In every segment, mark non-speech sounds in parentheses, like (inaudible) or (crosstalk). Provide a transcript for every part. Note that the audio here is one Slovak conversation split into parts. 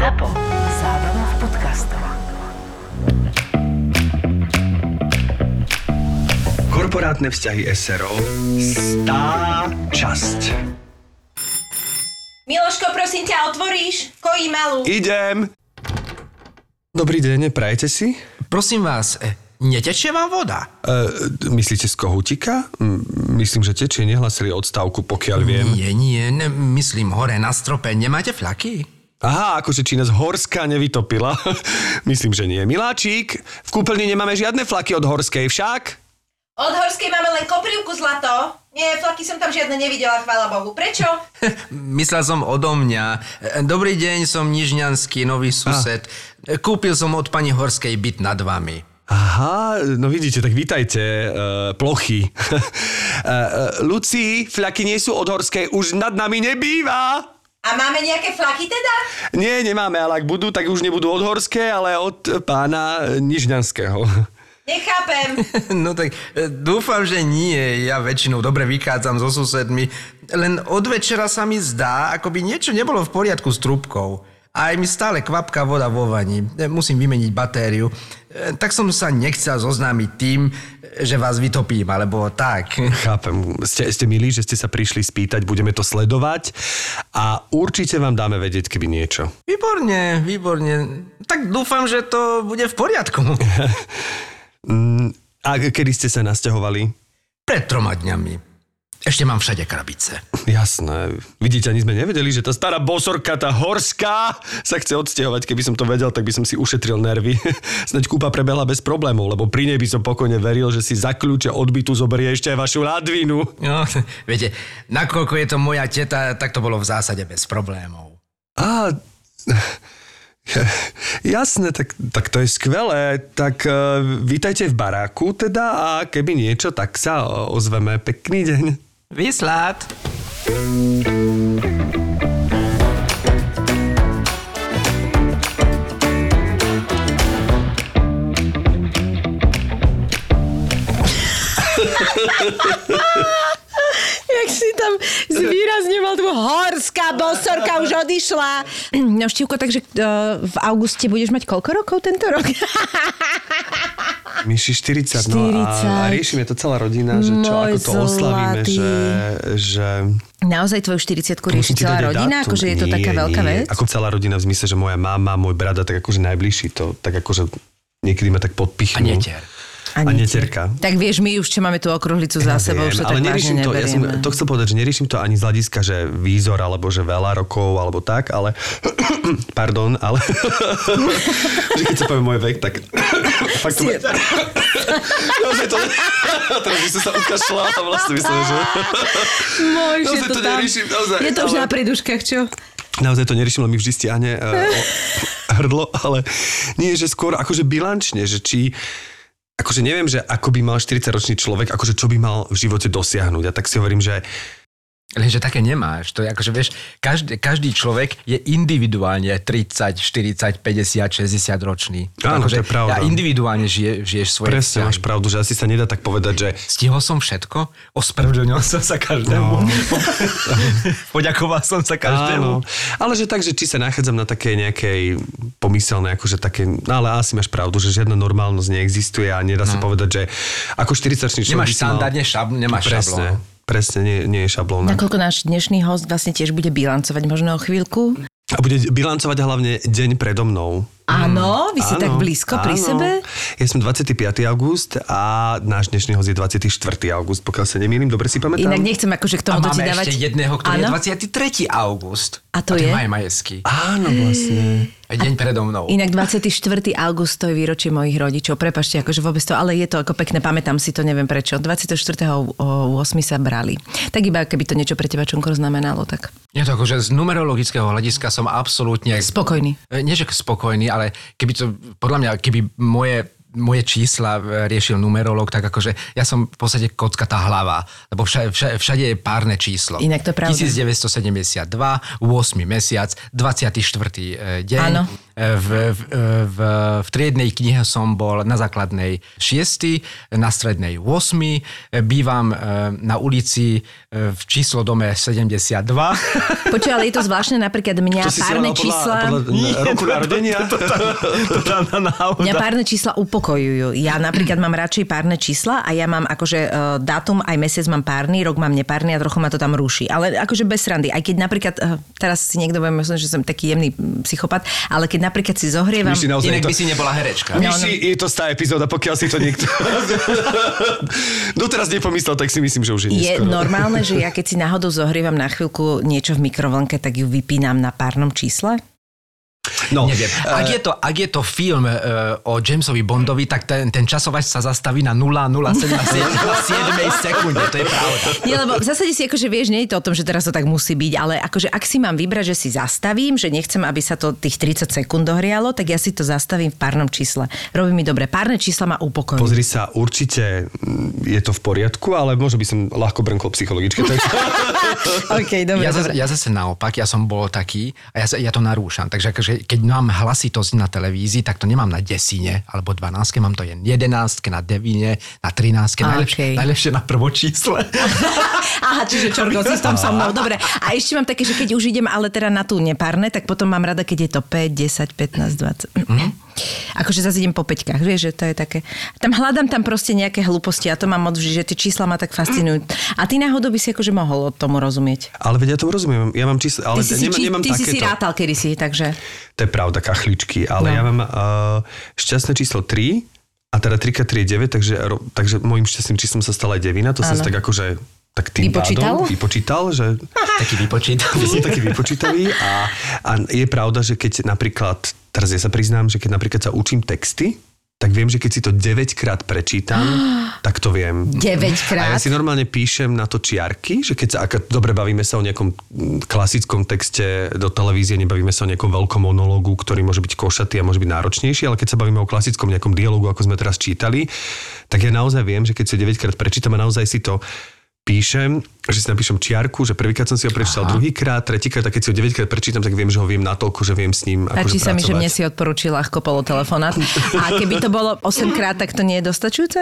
ZAPO. Zábrná v podcastov. Korporátne vzťahy SRO. Stá časť. Miloško, prosím ťa, otvoríš? Kojí malú. Idem. Dobrý deň, prajete si? Prosím vás, e, netečie vám voda? E, myslíte z kohútika? Myslím, že tečie, nehlasili odstavku, pokiaľ viem. Nie, nie, ne, myslím hore na strope. Nemáte flaky? Aha, akože či nás Horská nevytopila. (laughs) Myslím, že nie. Miláčik, v kúpeľni nemáme žiadne flaky od Horskej však? Od horskej máme len koprivku zlato. Nie, flaky som tam žiadne nevidela, chvála Bohu. Prečo? (laughs) Myslel som odo mňa. E, Dobrý deň, som Nižňanský, nový sused. E, Kúpil som od pani Horskej byt nad vami. Aha, no vidíte, tak vítajte, uh, plochy. uh, (laughs) uh, Luci, fľaky nie sú od Horskej, už nad nami nebýva. A máme nejaké flaky teda? Nie, nemáme, ale ak budú, tak už nebudú od Horskej, ale od pána Nižňanského. (laughs) Nechápem. (laughs) No tak e, dúfam, že nie. Ja väčšinou dobre vychádzam so susedmi. Len od večera sa mi zdá, ako by niečo nebolo v poriadku s trúbkou. Aj mi stále kvapka voda vo vani. E, Musím vymeniť batériu. E, Tak som sa nechcel zoznámiť tým, že vás vytopím, alebo tak. (laughs) Chápem, ste, ste milí, že ste sa prišli spýtať, budeme to sledovať a určite vám dáme vedieť, keby niečo. Výborne, výborne. Tak dúfam, že to bude v poriadku. (laughs) A kedy ste sa nasťahovali? Pred troma dňami. Ešte mám všade krabice. Jasné. Vidíte, ani sme nevedeli, že tá stará bosorka, tá horská, sa chce odsťahovať. Keby som to vedel, tak by som si ušetril nervy. (laughs) Snaď kúpa prebehla bez problémov, lebo pri nej by som pokojne veril, že si za kľúče odbytu zoberie ešte aj vašu ladvinu. No, (laughs) viete, nakoľko je to moja teta, tak to bolo v zásade bez problémov. Á, (laughs) jasné, tak, tak to je skvelé. Tak uh, vítajte v baráku teda a keby niečo, tak sa ozveme. Pekný deň. Vyslát! (laughs) Jak si tam zvýrazňoval tú horská bosorka už odišla. (clears throat) No Štívko, takže uh, v auguste budeš mať koľko rokov tento rok? (laughs) Myši 40, no a, a 40. riešime to celá rodina, že čo, Môj ako to oslavíme, zlatý. že, že Naozaj tvoju 40 rieši celá rodina? dátum. Akože je to Nie, taká veľká nie. vec? Ako celá rodina v zmysle, že moja mama, môj brada, tak akože najbližší to, tak akože niekedy ma tak A podpichnú. netier. A neterka. Tak vieš, my už čo máme tú okruhlicu za sebou, už to ale tak neriešim to, ja som, to chcel povedať, že neriešim to ani z hľadiska, že výzor, alebo že veľa rokov, alebo tak, ale (clears throat) pardon, ale (laughs) že keď sa povie môj vek, tak (clears throat) fakt to (laughs) naozaj to (laughs) teraz by som sa ukašľala a vlastne myslím, že Môj, Naozaj to, to tam. neriešim, naozaj, Je to už ale- na preduškách, čo? naozaj to neriešim, len mi vždy stiahne uh, hrdlo, ale nie, že skôr akože bilančne, že či akože neviem, že ako by mal 40-ročný človek, akože čo by mal v živote dosiahnuť. A tak si hovorím, že Lenže také nemáš. To je akože, vieš, každý, každý človek je individuálne 30, 40, 50, 60 ročný. Áno, to akože je pravda. Ja individuálne žije, žiješ svoje presne máš vzťahy. pravdu, že asi sa nedá tak povedať, že Stihol som všetko, ospravedlnil som sa každému, no. (laughs) poďakoval som sa každému. Áno. Ale že tak, že či sa nachádzam na takej nejakej pomyselnej, akože také, no ale asi máš pravdu, že žiadna normálnosť neexistuje a nedá sa povedať, že ako 40-ročný človek Nemáš si mal- štandardne šab, nemáš Presne, šablón. Presne, nie, nie je šablóna. Nakoľko náš dnešný host vlastne tiež bude bilancovať možno o chvíľku. A bude bilancovať hlavne deň predo mnou. Áno, vy si Áno, tak blízko pri áno. sebe. Ja som 25. august a náš dnešný host je 24. august, pokiaľ sa nemýlim, dobre si pamätám. Inak nechcem akože k A tomuto ti máme dávať... ešte jedného, ktorý Áno. je 23. august. A to je? je? Maj Majeský. Áno, vlastne. Deň predo mnou. Inak 24. august to je výročie mojich rodičov. Prepašte, akože vôbec to, ale je to ako pekné, pamätám si to, neviem prečo. 24. o 8. sa brali. Tak iba keby to niečo pre teba čunko znamenalo, tak Je to akože z numerologického hľadiska som absolútne... spokojný. E, Nie, že spokojný, ale keby to, podľa mňa, keby moje moje čísla e, riešil numerolog, tak akože ja som v podstate kockatá hlava, lebo všade, všade, všade je párne číslo. Inak to je pravda. 1972, 8. mesiac, 24. e, deň. Áno. V, v, v, v triednej knihe som bol na základnej 6, na strednej 8, e, bývam e, na ulici e, v číslo dome 72. (laughs) Počuj, ale je to zvláštne, napríklad mňa To si si párne podľa, čísla... podľa roku narodenia? Mňa párne čísla upokojujú. Ja napríklad mám radšej párne čísla a ja mám akože uh, dátum, aj mesiac mám párny, rok mám nepárny a trochu ma to tam ruší. Ale akože bez srandy. Aj keď napríklad, uh, teraz si niekto bude myslieť, že som taký jemný psychopat, ale keď napríklad si zohrievam... Si naozaj Inak to... by si nebola herečka. No, Myši, je to tá epizóda, pokiaľ si to niekto... (laughs) Doteraz nepomyslel, tak si myslím, že už je Je neskoro. normálne, že ja (laughs) keď si náhodou zohrievam na chvíľku niečo v mikrovlnke, tak ju vypínam na párnom čísle? No, Neviem. Ak je, to, ak je to film uh, o Jamesovi Bondovi, tak ten, ten časovač sa zastaví na 0,07 na 7 sekunde, to je pravda. Nie, lebo v zásade si akože vieš, nie je to o tom, že teraz to tak musí byť, ale akože ak si mám vybrať, že si zastavím, že nechcem, aby sa to tých 30 sekúnd dohrialo, tak ja si to zastavím v párnom čísle. Robí mi dobre. Párne čísla ma upokojujú. Pozri sa, určite mm, je to v poriadku, ale možno by som ľahko brnkol psychologičke. Tak... OK, dobre, Ja, dobre. zase, ja zase naopak, ja som bol taký a ja, ja to narúšam. Takže akože, keď mám hlasitosť na televízii, tak to nemám na desine alebo 12, mám to jen 11, na devine, na 13, A, najlepšie, najlepšie na prvočísle. (laughs) Aha, čiže čorko, si s tom so mnou. (laughs) Dobre. A ešte mám také, že keď už idem ale teda na tú nepárne, tak potom mám rada, keď je to 5, 10, 15, 20. Mm-hmm. Akože zase idem po peťkách, vieš, že to je také... Tam hľadám tam proste nejaké hlúposti a to mám moc že tie čísla ma tak fascinujú. A ty náhodou by si akože mohol tomu rozumieť. Ale veď ja to rozumiem, ja mám číslo, ale Ty si, nemám, či, nemám ty si si takéto. rátal kedysi, takže... To je pravda, kachličky, ale No. ja mám uh, šťastné číslo 3 a teda 3x3 je 9, takže, takže môjim šťastným číslom sa stala aj devina, to som Áno. si tak akože tak tým Vypočítal? pádom vypočítal, že Taký vypočít. (laughs) že som taký vypočítavý a, a je pravda, že keď napríklad, teraz ja sa priznám, že keď napríklad sa učím texty, tak viem, že keď si to 9 krát prečítam, (gasps) tak to viem. 9 A ja krát? si normálne píšem na to čiarky, že keď sa, ak dobre bavíme sa o nejakom klasickom texte do televízie, nebavíme sa o nejakom veľkom monológu, ktorý môže byť košatý a môže byť náročnejší, ale keď sa bavíme o klasickom nejakom dialogu, ako sme teraz čítali, tak ja naozaj viem, že keď si 9 krát prečítam a naozaj si to píšem, že si napíšem čiarku, že prvýkrát som si ho prečítal, druhýkrát, tretíkrát, a keď si ho 9 krát prečítam, tak viem, že ho viem natoľko, že viem s ním akože Páči sa mi, že mne si odporúčil ľahko polotelefonát. A keby to bolo 8 krát, tak to nie je dostačujúce?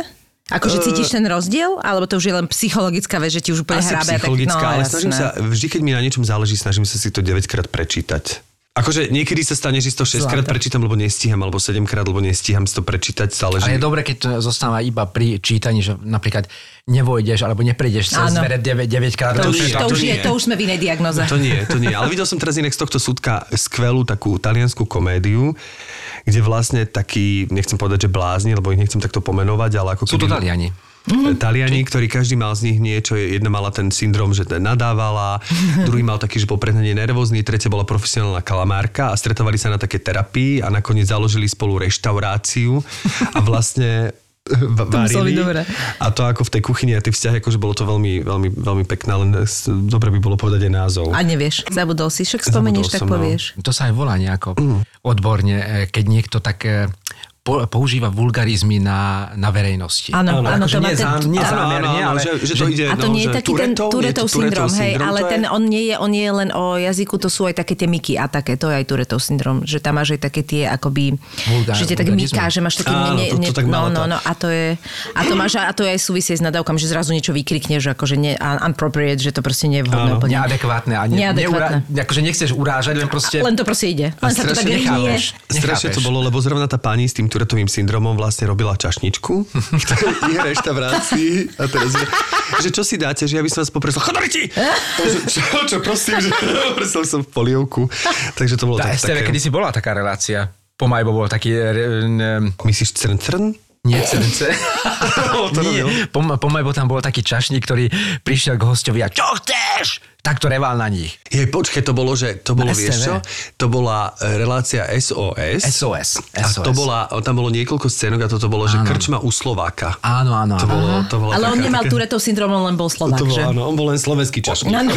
Akože cítiš ten rozdiel? Alebo to už je len psychologická vec, že ti už úplne Asi hrabe? psychologická, tak, no, ale snažím jasné. sa, vždy keď mi na niečom záleží, snažím sa si to 9 krát prečítať. Akože niekedy sa stane, že si to 6 krát prečítam, lebo nestíham, alebo 7 krát, lebo nestíham si to prečítať, záleží. Ale je dobre, keď to zostáva iba pri čítaní, že napríklad nevojdeš alebo neprejdeš cez Áno. dvere 9, 9 krát. To, To už, to, už je, to už sme v inej diagnoze. To nie, to nie. Ale videl som teraz inak z tohto súdka skvelú takú taliansku komédiu, kde vlastne taký, nechcem povedať, že blázni, lebo ich nechcem takto pomenovať, ale ako Sú to keby- Taliani. Mhm. Taliani, ktorí každý mal z nich niečo, jedna mala ten syndrom, že nadávala, (laughs) druhý mal taký, že bol prehnane nervózny, tretia bola profesionálna kalamárka a stretovali sa na také terapii a nakoniec založili spolu reštauráciu a vlastne byť varili. dobré. A to ako v tej kuchyni a tie vzťahy, akože bolo to veľmi, veľmi, veľmi pekné, len dobre by bolo povedať aj názov. A nevieš, zabudol si, však spomenieš, tak no. povieš. To sa aj volá nejako odborne, eh, keď niekto tak eh, používa vulgarizmy na, na verejnosti. Áno, áno, to akože má nie, ten- zá- nie áno, zámerne, áno, ale že, že to ide, A to no, nie je taký ten Turetov syndrom, hej, syndrom, ale to je- ten, on, nie je, on nie je len o jazyku, to sú aj také tie myky a také, to je aj Turetov syndrom, že tam máš aj také tie akoby, Vulgár- že tie vulgarizmy. myká, že máš také, Áno, to- to tak no, no, no, a to je, a to máš, a to je aj súvisie s nadávkami, že zrazu niečo vykrikneš, že akože ne, unappropriate, že to proste nie je vhodné. Neadekvátne. A ne, Neadekvátne. Neura, akože nechceš urážať, len proste... Len to proste ide. Len sa to tak strašne to bolo, lebo zrovna tá pani s tým Turetovým syndromom vlastne robila čašničku v tej (laughs) reštaurácii a teraz je, že čo si dáte, že ja by som vás poprosil, chodoriti! Čo, čo, prosím, že (laughs) prosil som v polievku. Takže to bolo Tá tak, STV, také... kedy si bola taká relácia. Po Majbo bol taký... eh, n- Myslíš crn crn? Nie, (laughs) to Nie. Po, po tam bol taký čašník, ktorý prišiel k hostovi a čo chceš? Takto reval na nich. Je, počkej, to bolo, že to bolo, vieš čo? To bola e, relácia SOS. SOS. A to bola, tam bolo niekoľko scénok a toto bolo, že krčma u Slováka. Áno, áno, To áno. bolo, to bolo Ale on taká- nemal také- Turetov syndrom, on len bol Slovák, To bolo, že? áno, on bol len slovenský čašník. No, (laughs) no.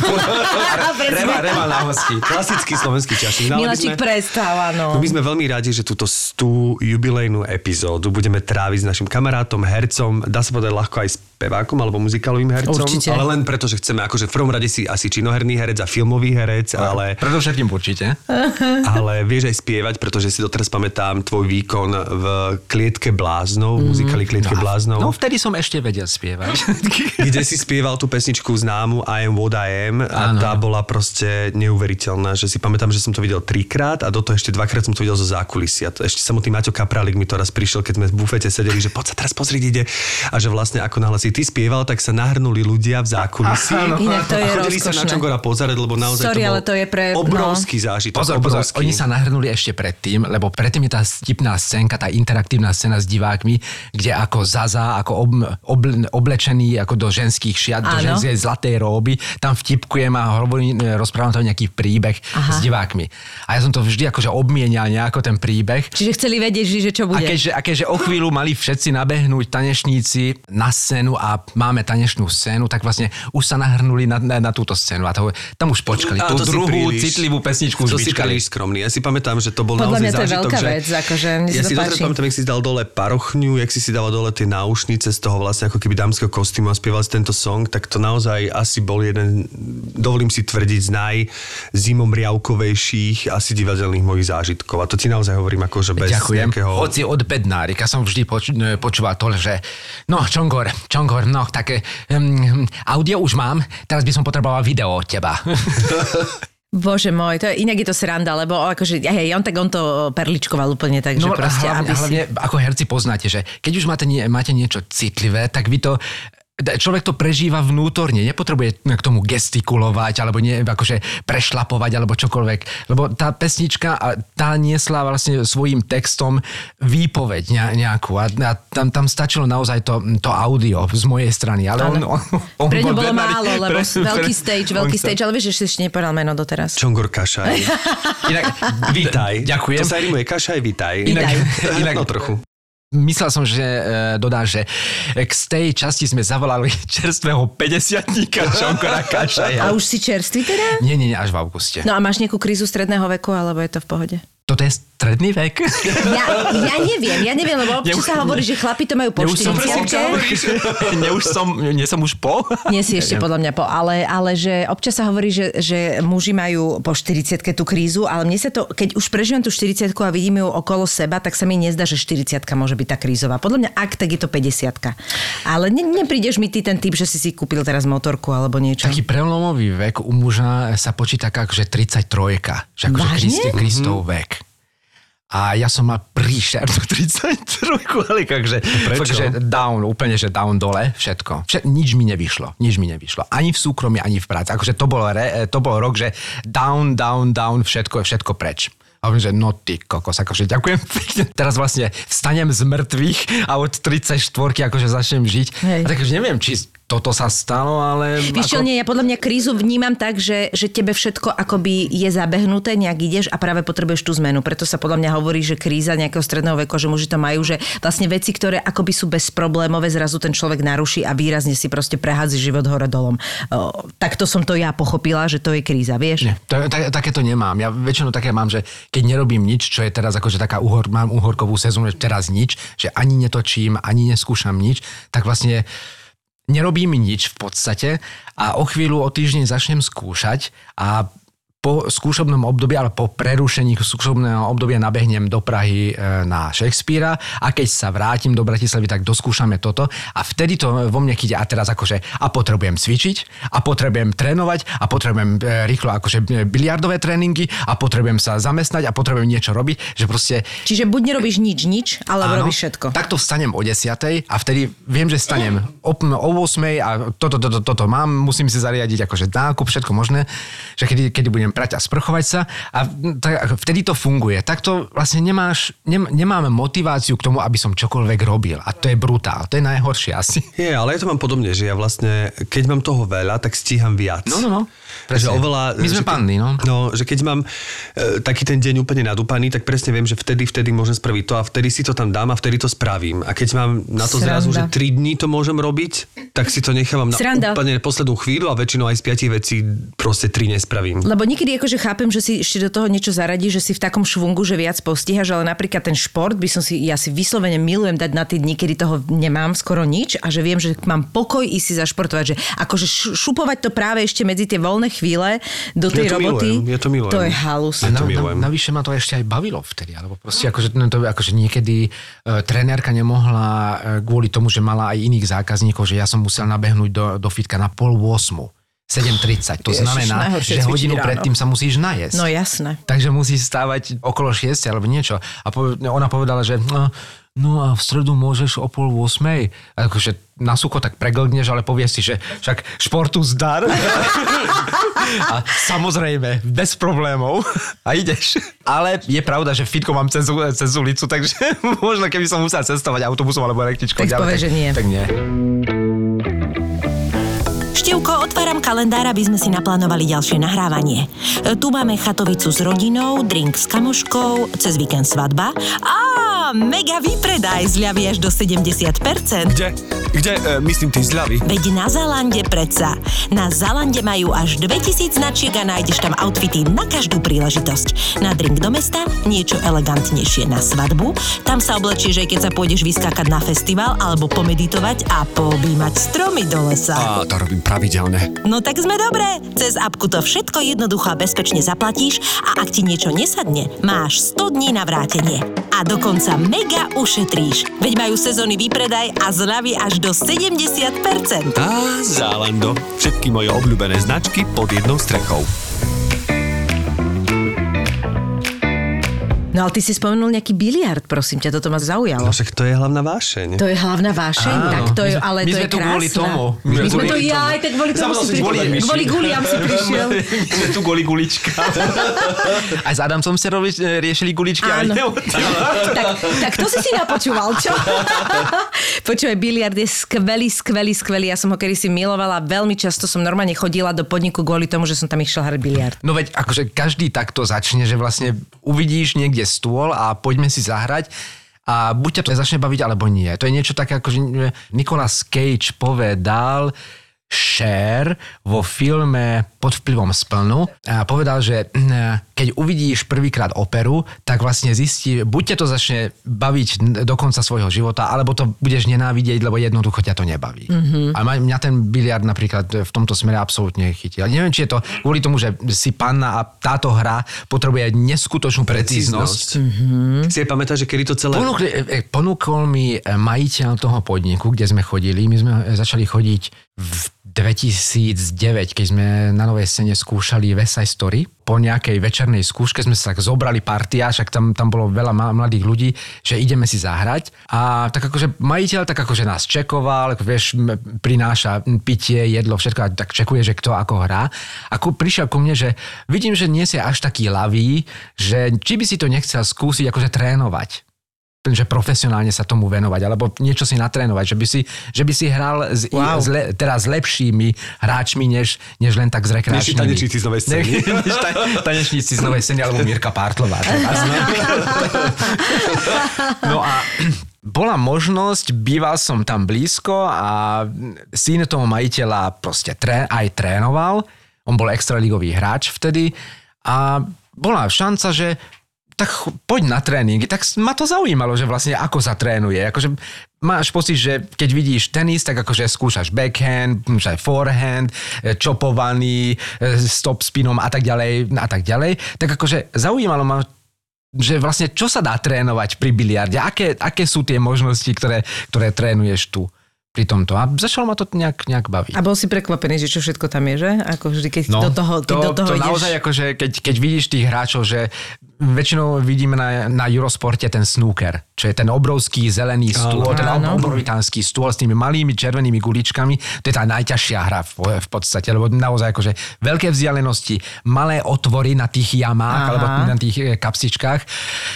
Reval, reval na hosti. Klasický slovenský čašník. No, Milačík sme- prestáv, áno. No my sme veľmi radi, že túto tú jubilejnú epizódu budeme tráviť s našim kamarátom, hercom, dá sa povedať ľahko aj spevákom alebo muzikálovým hercom, Určite. ale len preto, že chceme akože v prvom rade si asi činoherný herec a filmový herec, ale, Predovšetkým určite. (laughs) ale vieš aj spievať, pretože si doteraz pamätám tvoj výkon v Klietke bláznov, v muzikáli Klietke bláznov. No vtedy som ešte vedel spievať. (laughs) kde si spieval tú pesničku známu I am what I am a Áno. tá bola proste neuveriteľná, že si pamätám, že som to videl trikrát a do toho ešte dvakrát som to videl zo zákulisia. Ešte samotný Maťo Kapralik mi to raz prišiel, keď sme v bufete sedeli, že poď sa teraz pozrieť ide a že vlastne ako náhle si ty spieval, tak sa nahrnuli ľudia v zákulisí. Inak to je a chodili sa na rozkošné. Čongora pozerať, lebo naozaj Sorry, to bol ale to je pre- no. obrovský zážitok. Pozor, pozor, obrovský. oni sa nahrnuli ešte predtým, lebo predtým je tá vtipná scénka, tá interaktívna scéna s divákmi, kde ako Zaza, ako ob, ob, oblečený ako do ženských šiat, do ženskej zlatej róby, tam vtipkujem a hovorím, rozprávam tam nejaký príbeh Aha. s divákmi. A ja som to vždy akože obmienial nejako ten príbeh. Čiže chceli vedieť, že čo A bude. keďže, a keďže o chvíľu mali všetci nabehnúť tanečníci na scénu a máme tanečnú scénu, tak vlastne už sa nahrnuli na, na, na túto scénu a to, tam už počkali. A Tú druhú príliš- citlivú pesničku už To si vyčkali. príliš skromný. Ja si pamätám, že to bol Podľa naozaj mňa to je zážitok, veľká že... vec, akože mne ja si dobre pamätám, jak si dal dole parochňu, jak si si dával dole tie náušnice z toho vlastne ako keby dámskeho kostýmu a spieval si tento song, tak to naozaj asi bol jeden, dovolím si tvrdiť, z najzimomriavkovejších asi divadelných mojich zážitkov. A to ti naozaj hovorím ako, že bez Ďakujem. nejakého... Hoci od bednárika som vždy poč- počúval to, že no, Čongor, Čongor, no, také um, audio už mám, teraz by som potreboval video od teba. (laughs) Bože môj, to je, inak je to sranda, lebo akože, hej, on tak on to perličkoval úplne tak, že No, proste, hlavne, aby si... hlavne, ako herci poznáte, že keď už máte, nie, máte niečo citlivé, tak vy to človek to prežíva vnútorne, nepotrebuje k tomu gestikulovať, alebo nie, akože prešlapovať, alebo čokoľvek. Lebo tá pesnička, tá niesla vlastne svojim textom výpoveď ne- nejakú. A, a tam, tam stačilo naozaj to, to audio z mojej strany. Ale on, on, on Pre ňo bol bolo málo, lebo pre- veľký stage, veľký sa- stage, ale vieš, že si ešte nepovedal meno doteraz. Čongor Kašaj. Inak, Vítaj. Ďakujem. To sa rimuje Kašaj, vítaj. Vítaj. Inak, no trochu. Myslel som, že e, dodá, že k tej časti sme zavolali (laughs) čerstvého 50-tníka Čonkora Kašaja. A už si čerstvý teda? Nie, nie, nie, až v auguste. No a máš nejakú krízu stredného veku, alebo je to v pohode? Toto je stredný vek? Ja, ja neviem, ja neviem, lebo občas sa hovorí, že chlapi to majú po Ja už som 40 nie, už som, nie som už po? Nie si ešte podľa mňa po, ale, ale že občas sa hovorí, že, že muži majú po 40 tú krízu, ale mne sa to, keď už prežívam tú 40 a vidím ju okolo seba, tak sa mi nezdá, že 40 môže byť tá krízová. Podľa mňa, ak, tak je to 50 Ale ne, neprídeš mi ty ten typ, že si si kúpil teraz motorku alebo niečo. Taký prelomový vek u muža sa počíta ako, že 33, že akože Kristov vek. A ja som mal príšernú 33, (laughs) ale takže, Prečo? že down, úplne, že down dole, všetko. Všet, nič mi nevyšlo, nič mi nevyšlo. Ani v súkromí, ani v práci. Akože to bol, re, to bol rok, že down, down, down, všetko, všetko preč. A hovorím, že no ty kokos, akože ďakujem (laughs) pekne. Teraz vlastne vstanem z mŕtvych a od 34 akože začnem žiť. Hej. A takže neviem, či toto sa stalo, ale... Víš čo, nie, ja podľa mňa krízu vnímam tak, že, že tebe všetko akoby je zabehnuté, nejak ideš a práve potrebuješ tú zmenu. Preto sa podľa mňa hovorí, že kríza nejakého stredného veku, že muži to majú, že vlastne veci, ktoré akoby sú bezproblémové, zrazu ten človek naruší a výrazne si proste prehádzi život hore dolom. O, takto som to ja pochopila, že to je kríza, vieš? Nie, to, tak, také to nemám. Ja väčšinou také mám, že keď nerobím nič, čo je teraz akože taká uhor, mám uhorkovú sezónu, že teraz nič, že ani netočím, ani neskúšam nič, tak vlastne nerobím nič v podstate a o chvíľu, o týždeň začnem skúšať a po skúšobnom období, ale po prerušení skúšobného obdobia nabehnem do Prahy e, na Shakespearea. A keď sa vrátim do Bratislavy, tak doskúšame toto. A vtedy to vo mne chytia. A teraz akože a potrebujem cvičiť a potrebujem trénovať a potrebujem e, rýchlo akože e, biliardové tréningy a potrebujem sa zamestnať a potrebujem niečo robiť, že proste Čiže buď nerobíš nič, nič, alebo Áno, robíš všetko. Takto vstanem o 10 a vtedy viem, že stanem o, o 8 a toto, toto, toto mám, musím si zariadiť akože nákup, všetko možné, že kedy, kedy budem idem prať a sprchovať sa a tak, vtedy to funguje. Takto vlastne nemáš, nem, nemáme motiváciu k tomu, aby som čokoľvek robil a to je brutál, to je najhoršie asi. Je, ale ja to mám podobne, že ja vlastne, keď mám toho veľa, tak stíham viac. No, no, no. Že Presne. oveľa, My sme že panny, no. No, že keď mám e, taký ten deň úplne nadúpaný, tak presne viem, že vtedy, vtedy môžem spraviť to a vtedy si to tam dám a vtedy to spravím. A keď mám na to Sranda. zrazu, že 3 dní to môžem robiť, tak si to nechávam na Sranda. úplne poslednú chvíľu a väčšinou aj z 5 vecí proste 3 nespravím. Lebo niekedy akože chápem, že si ešte do toho niečo zaradí, že si v takom švungu, že viac postíhaš, ale napríklad ten šport by som si, ja si vyslovene milujem dať na tie dni, kedy toho nemám skoro nič a že viem, že mám pokoj ísť si zašportovať, že akože šu- šupovať to práve ešte medzi tie voľné chvíle do tej Ja to roboty. milujem, ja to milujem. To je halus. Ja to na, milujem. na, navyše ma to ešte aj bavilo vtedy, alebo proste akože, no to, akože niekedy uh, trenérka nemohla uh, kvôli tomu, že mala aj iných zákazníkov, že ja som musel nabehnúť do, do fitka na pol 8. 7.30. To Ježiš, znamená, najhoršie že hodinu ráno. predtým sa musíš najesť. No jasné. Takže musíš stávať okolo 6 alebo niečo. A po, ona povedala, že no, no a v stredu môžeš o pol 8. A akože na sucho tak preglgneš, ale povieš si, že však športu zdar. a samozrejme, bez problémov. A ideš. Ale je pravda, že fitko mám cez, cez ulicu, takže (laughs) možno keby som musel cestovať autobusom alebo električkou. Tak ďalej, povedz, že nie. Tak nie. Otváram kalendár, aby sme si naplánovali ďalšie nahrávanie. E, Tu máme chatovicu s rodinou, drink s kamoškou, cez víkend svadba a mega výpredaj zľavy až do 70%. Kde? Kde? E, myslím tie zľavy. Veď na Zalande predsa. Na Zalande majú až 2000 značiek a nájdeš tam outfity na každú príležitosť. Na drink do mesta, niečo elegantnejšie na svadbu, tam sa oblečieš aj keď sa pôjdeš vyskákať na festival alebo pomeditovať a poobímať stromy do lesa. A to robím pravidelne. No tak sme dobré. Cez apku to všetko jednoducho a bezpečne zaplatíš a ak ti niečo nesadne, máš 100 dní na vrátenie. A dokonca mega ušetríš. Veď majú sezónny výpredaj a zľavy až do 70%. Á, Zálando. Všetky moje obľúbené značky pod jednou strechou. No ale ty si spomenul nejaký biliard, prosím ťa, toto ma zaujalo. No však to je hlavná vášeň. To je hlavná vášeň, Áno. tak to je, My ale my to je sme tu kvôli krásne. tomu. My, My sme kvôli to tomu. ja, aj tak kvôli tomu si si prišiel. kvôli. Kvôli guliam si prišiel. (laughs) Sme tu goli gulička. Aj s Adamcom ste robili, riešili guličky, ale Áno. (laughs) tak, tak to si si napočúval, čo? (laughs) Počúvaj, biliard je skvelý, skvelý, skvelý. Ja som ho kedy si milovala. Veľmi často som normálne chodila do podniku kvôli tomu, že som tam išla hrať biliard. No veď akože každý takto začne, že vlastne uvidíš niekde stôl a poďme si zahrať a buď ťa to začne baviť, alebo nie. To je niečo také, ako že Nicolas Cage povedal, Cher vo filme Pod vplyvom splnu a povedal, že mm, keď uvidíš prvýkrát operu, tak vlastne zistí, buď ťa to začne baviť do konca svojho života, alebo to budeš nenávidieť, lebo jednoducho ťa to nebaví. Mm-hmm. A mňa ten biliard napríklad v tomto smere absolútne chytil. Neviem, či je to kvôli tomu, že si panna a táto hra potrebuje neskutočnú precíznosť. Si aj pamätáš, že kedy to celé... Ponúkli, e, e, ponúkol mi e, majiteľ toho podniku, kde sme chodili. My sme začali chodiť v 2009, keď sme na Novej scéne skúšali Side Story. Po nejakej večernej skúške sme sa tak zobrali partia, však tam, tam bolo veľa mladých ľudí, že ideme si zahrať. A tak akože majiteľ tak akože nás čekoval, ako vieš, prináša pitie, jedlo, všetko a tak čekuje, že kto ako hrá. A ku, prišiel ku mne, že vidím, že nie si až taký lavý, že či by si to nechcel skúsiť akože trénovať že profesionálne sa tomu venovať, alebo niečo si natrénovať, že by si, že by si hral s, wow. Wow. s le, teraz s lepšími hráčmi, než, než len tak s rekreačnými. Než tanečníci z Novej scény. Ne- (laughs) než ta, tanečníci z Novej scény, alebo Mirka Pártlová. (laughs) no a bola možnosť, býval som tam blízko a syn toho majiteľa proste tré, aj trénoval. On bol extraligový hráč vtedy a bola šanca, že tak poď na tréningy. Tak ma to zaujímalo, že vlastne ako sa trénuje. Akože máš pocit, že keď vidíš tenis, tak akože skúšaš backhand, aj forehand, e, čopovaný, e, stop spinom a tak ďalej a tak ďalej. Tak akože zaujímalo ma, že vlastne čo sa dá trénovať pri biliarde, aké, aké sú tie možnosti, ktoré, ktoré trénuješ tu pri tomto. A začalo ma to nejak, nejak baviť. A bol si prekvapený, že čo všetko tam je, že? Ako vždy, keď no, do toho, ty to, do toho to ideš... naozaj akože, keď, keď vidíš tých hráčov, že väčšinou vidíme na, na Eurosporte ten snooker, čo je ten obrovský zelený stôl, ten Áno. obrovitánsky stôl s tými malými červenými guličkami. To je tá najťažšia hra v, v podstate, lebo naozaj akože veľké vzdialenosti, malé otvory na tých jamách Aha. alebo na tých e, kapsičkách,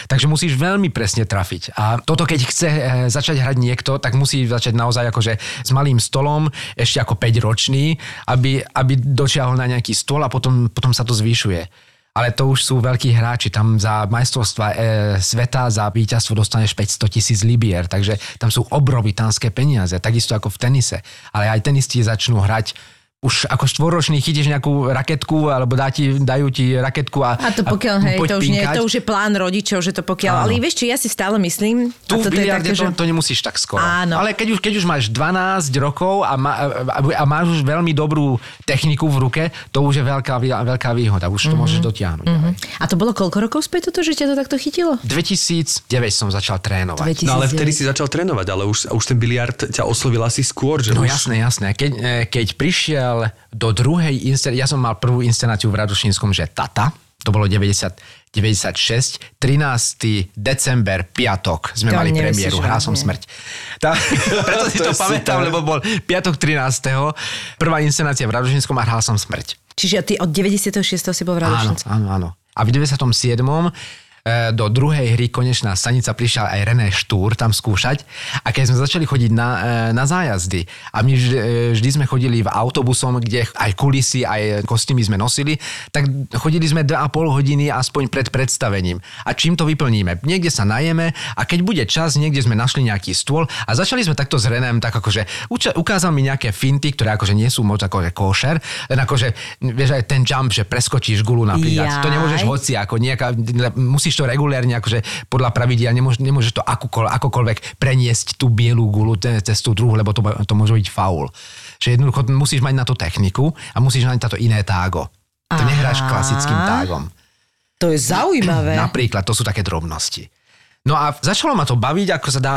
takže musíš veľmi presne trafiť. A toto, keď chce e, začať hrať niekto, tak musí začať naozaj akože s malým stolom, ešte ako 5 ročný, aby, aby dočiahol na nejaký stôl a potom, potom sa to zvyšuje. Ale to už sú veľkí hráči, tam za majstrovstva e, sveta, za víťazstvo dostaneš 500 tisíc libier, takže tam sú obrovitánske peniaze, takisto ako v tenise. Ale aj tenisti začnú hrať už ako štvoročný chytíš nejakú raketku, alebo dá ti, dajú ti raketku a A to pokiaľ, hej, poď to už, nie, to už je plán rodičov, že to pokiaľ, Áno. ale vieš čo, ja si stále myslím, Tu a v je biliarde také, to, že... to nemusíš tak skoro. Áno. Ale keď už, keď už máš 12 rokov a, má, a, a máš už veľmi dobrú techniku v ruke, to už je veľká, veľká výhoda. Už to môžeš dotiahnuť. Mm-hmm. A to bolo koľko rokov späť toto, že ťa to takto chytilo? 2009 som začal trénovať. 2009. No ale vtedy si začal trénovať, ale už, už ten biliard ťa oslovil asi skôr, že No už... jasné, jasné. Keď, e, keď prišiel do druhej inscenácie, ja som mal prvú inscenáciu v Radošínskom, že Tata, to bolo 90, 96, 13. december, piatok, sme To mali premiéru, hral som smrť. Tá, (laughs) preto si To to, pamätám, super. lebo bol piatok 13. Prvá inscenácia v Radošínskom a hral som smrť. Čiže ty od 96. si bol v Áno, Radošnici. áno, áno. A v 97. e, do druhej hry konečná stanica prišiel aj René Štúr tam skúšať a keď sme začali chodiť na, e, na zájazdy a my vždy, e, vždy sme chodili v autobusom, kde aj kulisy, aj kostýmy sme nosili, tak chodili sme 2,5 hodiny aspoň pred predstavením. A čím to vyplníme? Niekde sa najeme a keď bude čas, niekde sme našli nejaký stôl a začali sme takto s Renem, tak akože ukázal mi nejaké finty, ktoré akože nie sú moc akože košer, len akože, vieš aj ten jump, že preskočíš gulu napríklad. To nemôžeš Jaj. hoci, ako nejaká, musíš to regulérne, akože podľa pravidiel, nemôžeš, nemôžeš to akúkoľ, akokoľvek preniesť tú bielu gulu cez tú druhú, lebo to, to môže byť faul. Že jednoducho musíš mať na to techniku a musíš mať na to iné tágo. To Aha. nehráš klasickým tágom. To je zaujímavé. (clears throat) Napríklad, to sú také drobnosti. No a začalo ma to baviť, ako sa dá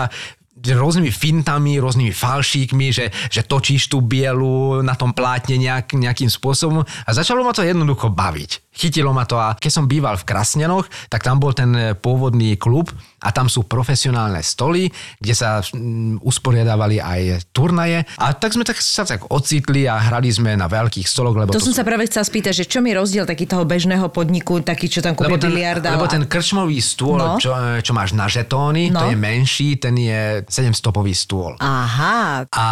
rôznymi fintami, rôznymi falšíkmi, že, že točíš tú bielu na tom plátne nejak, nejakým spôsobom a začalo ma to jednoducho baviť. Chytilo ma to a keď som býval v Krasnenoch, tak tam bol ten e, pôvodný klub a tam sú profesionálne stoly, kde sa usporiadávali aj turnaje a tak sme tak, sa tak ocitli a hrali sme na veľkých stoloch, lebo To to som sú sa práve chcela spýtať, že čo mi rozdiel taký toho bežného podniku, taký, čo tam kúpia biliarda. lebo ten krčmový stôl, No. čo, čo máš na žetóny, no. To je menší, ten je 7-stopový stôl. Aha, A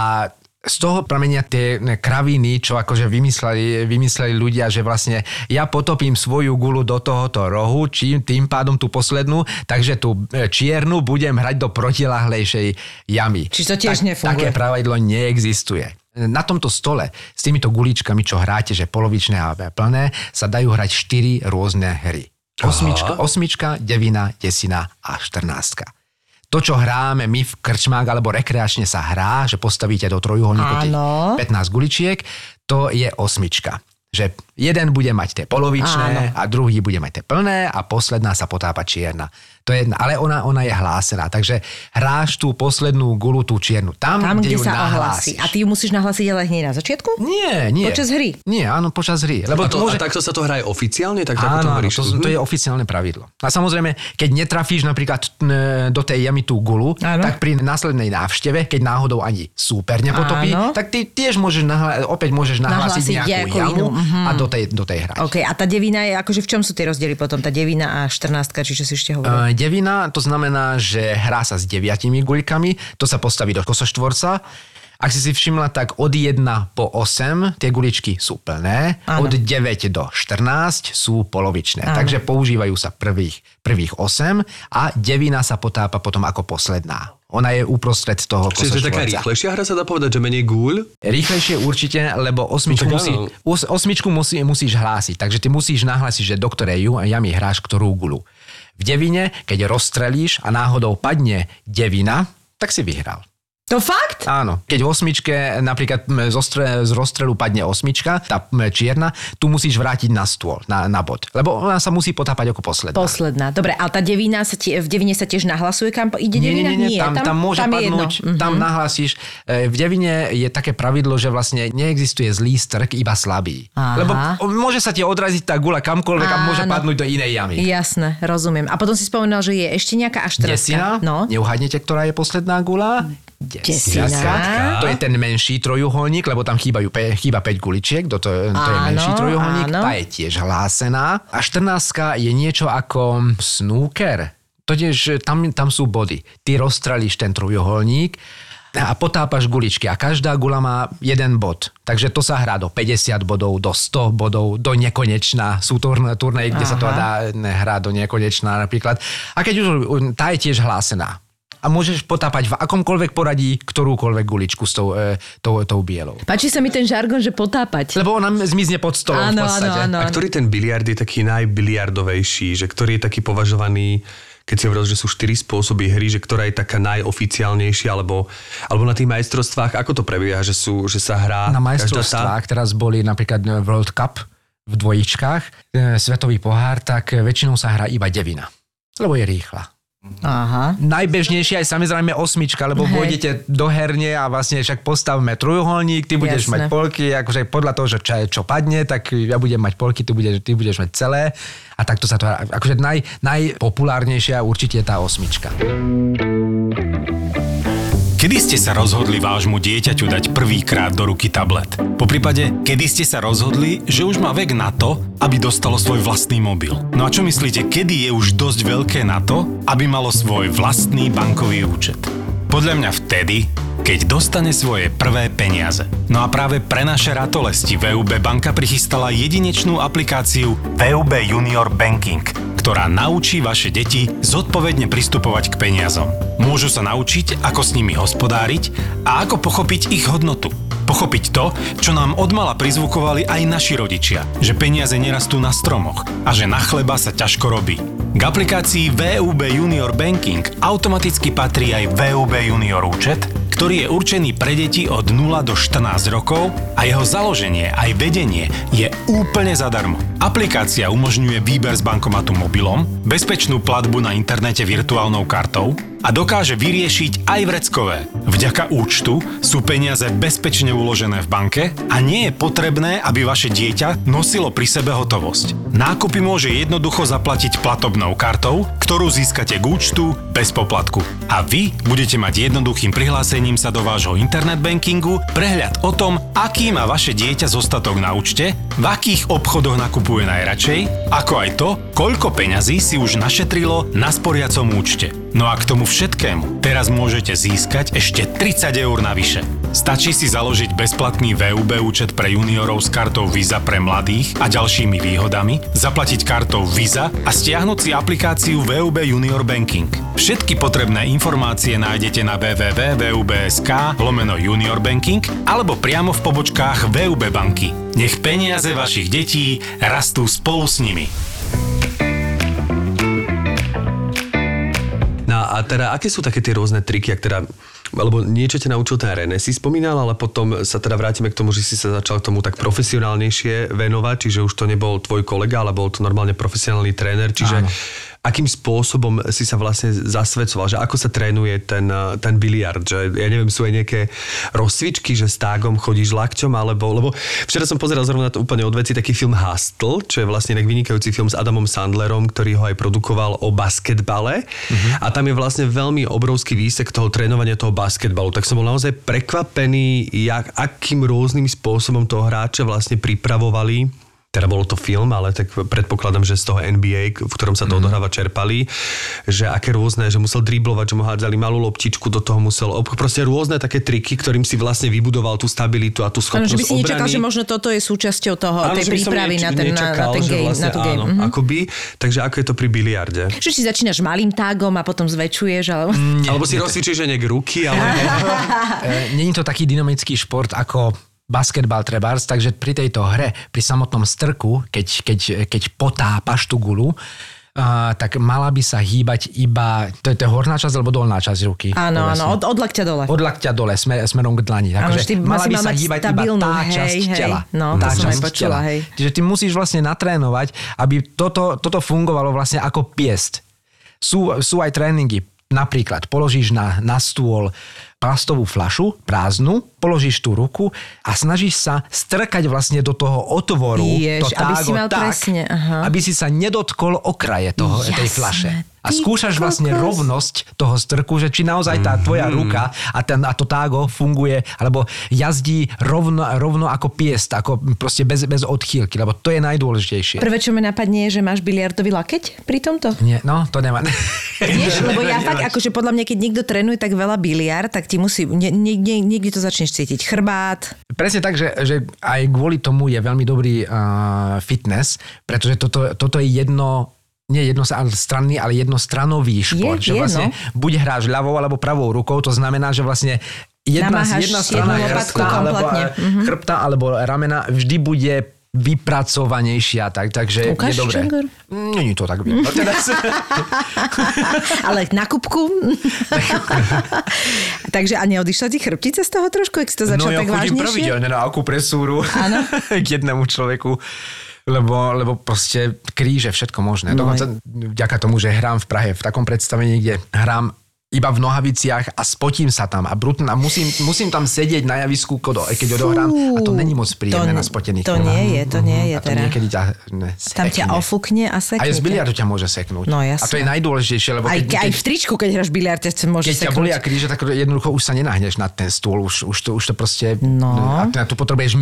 z toho pramenia tie kraviny, čo akože vymysleli, vymysleli ľudia, že vlastne ja potopím svoju gulu do tohoto rohu, čím tým pádom tú poslednú, takže tú e, čiernu budem hrať do protilahlejšej jamy. Čiže to tiež nefunguje. Také pravidlo neexistuje. Na tomto stole s týmito guličkami, čo hráte, že polovičné a plné, sa dajú hrať 4 rôzne hry. Osmička, osmička, devina, desina a štrnáctka. To, čo hráme my v krčmách alebo rekreačne sa hrá, že postavíte do trojuholníku tých Áno. 15 guličiek, to je osmička. Že jeden bude mať tie polovičné a druhý bude mať tie plné a posledná sa potápa čierna. To je, ale ona, ona je hlásená, takže hráš tú poslednú gulu, tú čiernu, tam, tam, kde, kde ju sa nahlásiš. ohlási. A ty ju musíš nahlásiť ale hneď na začiatku? Nie, nie. Počas hry? Nie, áno, počas hry. Lebo A, to, môže... a takto sa to hraje oficiálne? Tak to Áno, áno, hovoríš? to, to je oficiálne pravidlo. A samozrejme, keď netrafíš napríklad do tej jamy tú gulu, Áno. tak pri následnej návšteve, keď náhodou ani súper nepotopí, Áno. tak ty tiež môžeš nahla- opäť môžeš nahlásiť, Nahlásiť nejakú jamu mhm. a do tej, do tej hrať. OK, a tá devina je, akože v čom sú tie rozdiely potom? Tá devina a 14, či čo si ešte hovoril? E, Devina, to znamená, že hrá sa s deviatimi guľkami, to sa postaví do kosoštvorca. Ak si si všimla, tak od 1 po 8 tie guličky sú plné, Áno. od 9 do 14 sú polovičné. Áno. Takže používajú sa prvých, prvých 8 a devina sa potápa potom ako posledná. Ona je uprostred toho Čiže to je taká rýchlejšia hra, sa dá povedať, že menej gúľ? Rýchlejšie určite, lebo osmičku, No tak musí, os, osmičku musí, musíš hlásiť. Takže ty musíš nahlásiť, že do ktorej ju- jamy hráš ktorú gulu. V devine, keď rozstrelíš a náhodou padne devina, tak si vyhral. To fakt? Áno. Keď v osmičke napríklad m, zo stre, z rozstrelu padne osmička, tá čierna, tu musíš vrátiť na stôl, na, na bod. Lebo ona sa musí potápať ako posledná. Posledná. Dobre, ale tá devina sa tie, v devine sa tiež nahlasuje, kam ide Nie, nie, devina? nie, nie, tam, tam, môže je padnúť, jedno. tam Mhm. nahlasíš. E, V devine je také pravidlo, že vlastne neexistuje zlý strk, iba slabý. Aha. Lebo môže sa ti odraziť tá gula kamkoľvek a môže Áno. padnúť do inej jamy. Jasné, rozumiem. A potom si spomenul, že je ešte nejaká až Desina? No. Neuhádnete, ktorá je posledná gula? Desina. To je ten menší trojuholník, lebo tam chýbajú, pe, chýba 5 guličiek, to, to, je- to je Áno, menší trojuholník, áno. tá je tiež hlásená. A 14 je niečo ako snooker. Totiž tam, tam sú body. Ty rozstrelíš ten trojuholník a potápaš guličky a každá gula má jeden bod. Takže to sa hrá do 50 bodov, do 100 bodov, do nekonečná. Sú turn- turnaje, kde sa to dá ne, hrať do nekonečná napríklad. A keď už, tá je tiež hlásená a môžeš potápať v akomkoľvek poradí ktorúkoľvek guličku s tou, e, tou, tou bielou. Páči sa mi ten žargon, že potápať. Lebo ona zmizne pod stolom Áno, v podstate. áno, áno. A ktorý ten biliard je taký najbiliardovejší, že ktorý je taký považovaný keď si hovoril, že sú štyri spôsoby hry, že ktorá je taká najoficiálnejšia, alebo, alebo na tých majstrovstvách, ako to prebieha, že, sú, že sa hrá Na každá tá? majstrovstvách teraz boli napríklad e, World Cup v dvojičkách, e, svetový pohár, tak e, väčšinou sa hrá iba devina. Lebo je rýchla. Aha. Najbežnejšia je samozrejme osmička, lebo Hej. pôjdete do herne a vlastne však postavme trojuholník, ty budeš Jasné. mať polky, akože podľa toho, že čo, čo padne, tak ja budem mať polky, ty budeš, ty budeš mať celé a takto sa to. Akože naj, najpopulárnejšia určite je tá osmička. Kedy ste sa rozhodli vášmu dieťaťu dať prvýkrát do ruky tablet? Po prípade, kedy ste sa rozhodli, že už má vek na to, aby dostalo svoj vlastný mobil? No a čo myslíte, kedy je už dosť veľké na to, aby malo svoj vlastný bankový účet? Podľa mňa vtedy, keď dostane svoje prvé peniaze. No a práve pre naše ratolesti VUB banka prichystala jedinečnú aplikáciu VUB Junior Banking, ktorá naučí vaše deti zodpovedne pristupovať k peniazom. Môžu sa naučiť, ako s nimi hospodáriť a ako pochopiť ich hodnotu. Pochopiť to, čo nám odmala prizvukovali aj naši rodičia, že peniaze nerastú na stromoch a že na chleba sa ťažko robí. K aplikácii VUB Junior Banking automaticky patrí aj VUB Junior účet, ktorý je určený pre deti od 0 do 14 rokov a jeho založenie aj vedenie je úplne zadarmo. Aplikácia umožňuje výber z bankomatu mobilom, bezpečnú platbu na internete virtuálnou kartou a dokáže vyriešiť aj vreckové. Vďaka účtu sú peniaze bezpečne uložené v banke a nie je potrebné, aby vaše dieťa nosilo pri sebe hotovosť. Nákupy môže jednoducho zaplatiť platobnou kartou, ktorú získate k účtu bez poplatku. A vy budete mať jednoduchým prihlásením sa do vášho internet bankingu prehľad o tom, aký má vaše dieťa zostatok na účte, v akých obchodoch nakupuje najradšej, ako aj to, koľko peňazí si už našetrilo na sporiacom účte. No a k tomu všetkému teraz môžete získať ešte 30 eur navyše. Stačí si založiť bezplatný VUB účet pre juniorov s kartou Visa pre mladých a ďalšími výhodami, zaplatiť kartou Visa a stiahnuť si aplikáciu VUB Junior Banking. Všetky potrebné informácie nájdete na www.vub.sk lomeno Junior Banking alebo priamo v pobočkách VUB banky. Nech peniaze vašich detí rastú spolu s nimi. A teda, aké sú také tie rôzne triky, ak teda, alebo niečo ťa naučil ten René, si spomínal, ale potom sa teda vrátime k tomu, že si sa začal tomu tak profesionálnejšie venovať, čiže už to nebol tvoj kolega, ale bol to normálne profesionálny tréner, čiže Áno. Akým spôsobom si sa vlastne zasvedcoval, že ako sa trénuje ten, ten biliard, že ja neviem, sú aj nejaké rozcvičky, že s tágom chodíš lakťom, alebo, lebo včera som pozeral zrovna to úplne od veci taký film Hustle, čo je vlastne vynikajúci film s Adamom Sandlerom, ktorý ho aj produkoval o basketbale. A tam je vlastne veľmi obrovský výsek toho trénovania toho basketbalu, tak som bol naozaj prekvapený, jak, akým rôznym spôsobom toho hráča vlastne pripravovali teda bolo to film, ale tak predpokladám, že z toho NBA, v ktorom sa to odohráva, čerpali, že aké rôzne, že musel driblovať, že mu hádzali malú loptičku, do toho musel, ob... proste rôzne také triky, ktorým si vlastne vybudoval tú stabilitu a tú schopnosť že by si nečakal, obrany. že možno toto je súčasťou toho, Áno, tej prípravy neč- na ten, na, na nečakal, ten že game. vlastne na tú game. Áno, Mhm. akoby, takže ako je to pri biliarde? Že si začínaš malým tágom a potom zväčšuješ, alebo... Alebo si rozcvičíš, že niek ruky, ale... (laughs) E, Není to taký dynamický šport ako basketbal trebárs, takže pri tejto hre, pri samotnom strku, keď, keď, keď potápaš tú gulu, uh, tak mala by sa hýbať iba, to je, to je horná časť alebo dolná časť ruky? Áno, áno, od, od lakťa dole. Od lakťa dole, smer, smerom k dlani. Áno, ty mala si by sa hýbať iba tá hej, časť hej. tela. No, tá to som aj počula, hej. Čiže ty musíš vlastne natrénovať, aby toto, toto fungovalo vlastne ako piest. Sú, sú aj tréningy. Napríklad položíš na, na stôl plastovú flašu, prázdnu, položíš tú ruku a snažíš sa strkať vlastne do toho otvoru Jež, to aby tágo si mal tak, presne, aha. aby si sa nedotkol okraje toho, tej Jasné, flaše. A skúšaš vlastne rovnosť toho strku, že či naozaj tá tvoja ruka a, ten, a to tágo funguje, alebo jazdí rovno, rovno ako piest, ako proste bez, bez odchýlky, lebo to je najdôležitejšie. Prvé, čo mi napadne, je, že máš biliardový lakeť pri tomto. Nie, no, to nemá. Vieš, (laughs) lebo ja fakt, akože podľa mňa, keď niekto trénuje tak veľa biliard, tak ti musí, nie, nie, nie, niekde to začneš cítiť. Chrbát. Presne tak, že, že aj kvôli tomu je veľmi dobrý uh, fitness, pretože toto, toto je jedno nie jednostranný, ale jednostranový šport. Je, že je, vlastne no. buď hráš ľavou alebo pravou rukou, to znamená, že vlastne jedna, Namáhaš jedna strana chrbta alebo, mm-hmm. chrbta alebo ramena vždy bude vypracovanejšia, tak, takže Ukáž, je dobré. Čengor? Není to tak teraz. (laughs) Ale na kubku. (laughs) Takže a neodišla ti chrbtica z toho trošku, ak si to začal no ja tak chodím vážnejšie? pravidelne na akupresúru (laughs) k jednému človeku lebo, lebo proste kríže všetko možné. No Dokonca vďaka tomu, že hrám v Prahe v takom predstavení, kde hrám iba v nohaviciach a spotím sa tam a, brutn, a musím, musím tam sedieť na javisku, kodo- keď odohrám a to není moc príjemné To- na spotených to nohách. nie je, to nie je a to teda. niekedy ťa ne, Tam ťa ofúkne a sekne. Aj z ťa. biliardu ťa môže seknúť. No, A jasné. to je najdôležitejšie, lebo Aj, keď, aj keď, v tričku, keď hráš biliard, ťa môže keď ťa seknúť. bolia kríže, tak jednoducho už sa nenahneš na ten stôl, už, už, to, už to proste... No. A ty na to potrebuješ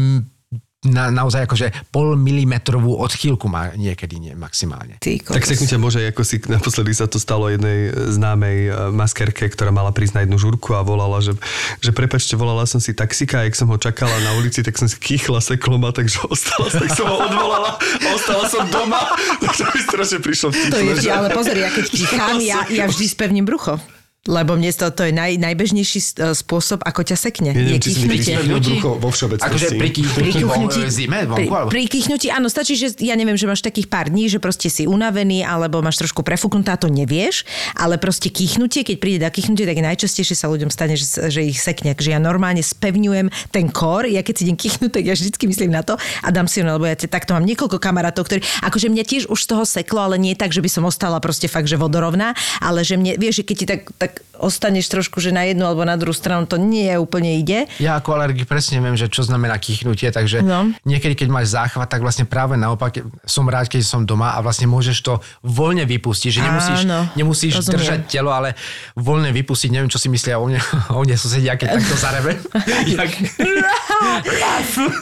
na, naozaj akože pol milimetrovú odchýlku má niekedy nie, maximálne. Ty. Tak seknutia môže, ako si naposledy sa to stalo jednej známej e, maskerke, ktorá mala prísť na jednu žurku a volala, že, že prepačte, volala som si taxika a jak som ho čakala na ulici, tak som si kýchla seklo ma, takže ostala, tak som ho odvolala a ostala som doma. Takže mi strašne prišlo To je, že- ale pozri, ja keď pícham, ja, ja vždy spevním brucho. Lebo mne to, to je naj, najbežnejší e, spôsob, ako ťa sekne. Ja neviem, je či si mi kichnutie. prispevnil brucho vo všeobecnosti. Akože pri Pri kýchnutí zime pri, vonku, alebo... pri kýchnutí, áno, stačí, že ja neviem, že máš takých pár dní, že proste si unavený alebo máš trošku prefúknuté a to nevieš, ale proste kýchnutie, keď príde na kýchnutie, tak najčastejšie sa ľuďom stane, že, že ich sekne. Že ja normálne spevňujem ten kór, ja keď si idem kýchnuť, tak ja vždycky myslím na to a dám si ho, lebo ja te- takto mám niekoľko kamarátov, ktorí, akože mňa tiež už z toho seklo, ale nie tak, že by som ostala proste fakt, že vodorovná, ale že mne, vieš, že keď ti tak, tak ostaneš trošku, že na jednu alebo na druhú stranu, to nie je úplne ide. Ja ako alergik presne viem, že čo znamená kýchnutie, takže No. niekedy, keď máš záchvat, tak vlastne práve naopak som rád, keď som doma a vlastne môžeš to voľne vypustiť, že nemusíš, Áno, nemusíš rozumiem. držať telo, ale voľne vypustiť, neviem, čo si myslia o mne, o mne susedia, keď takto zarebe. (laughs) Jak...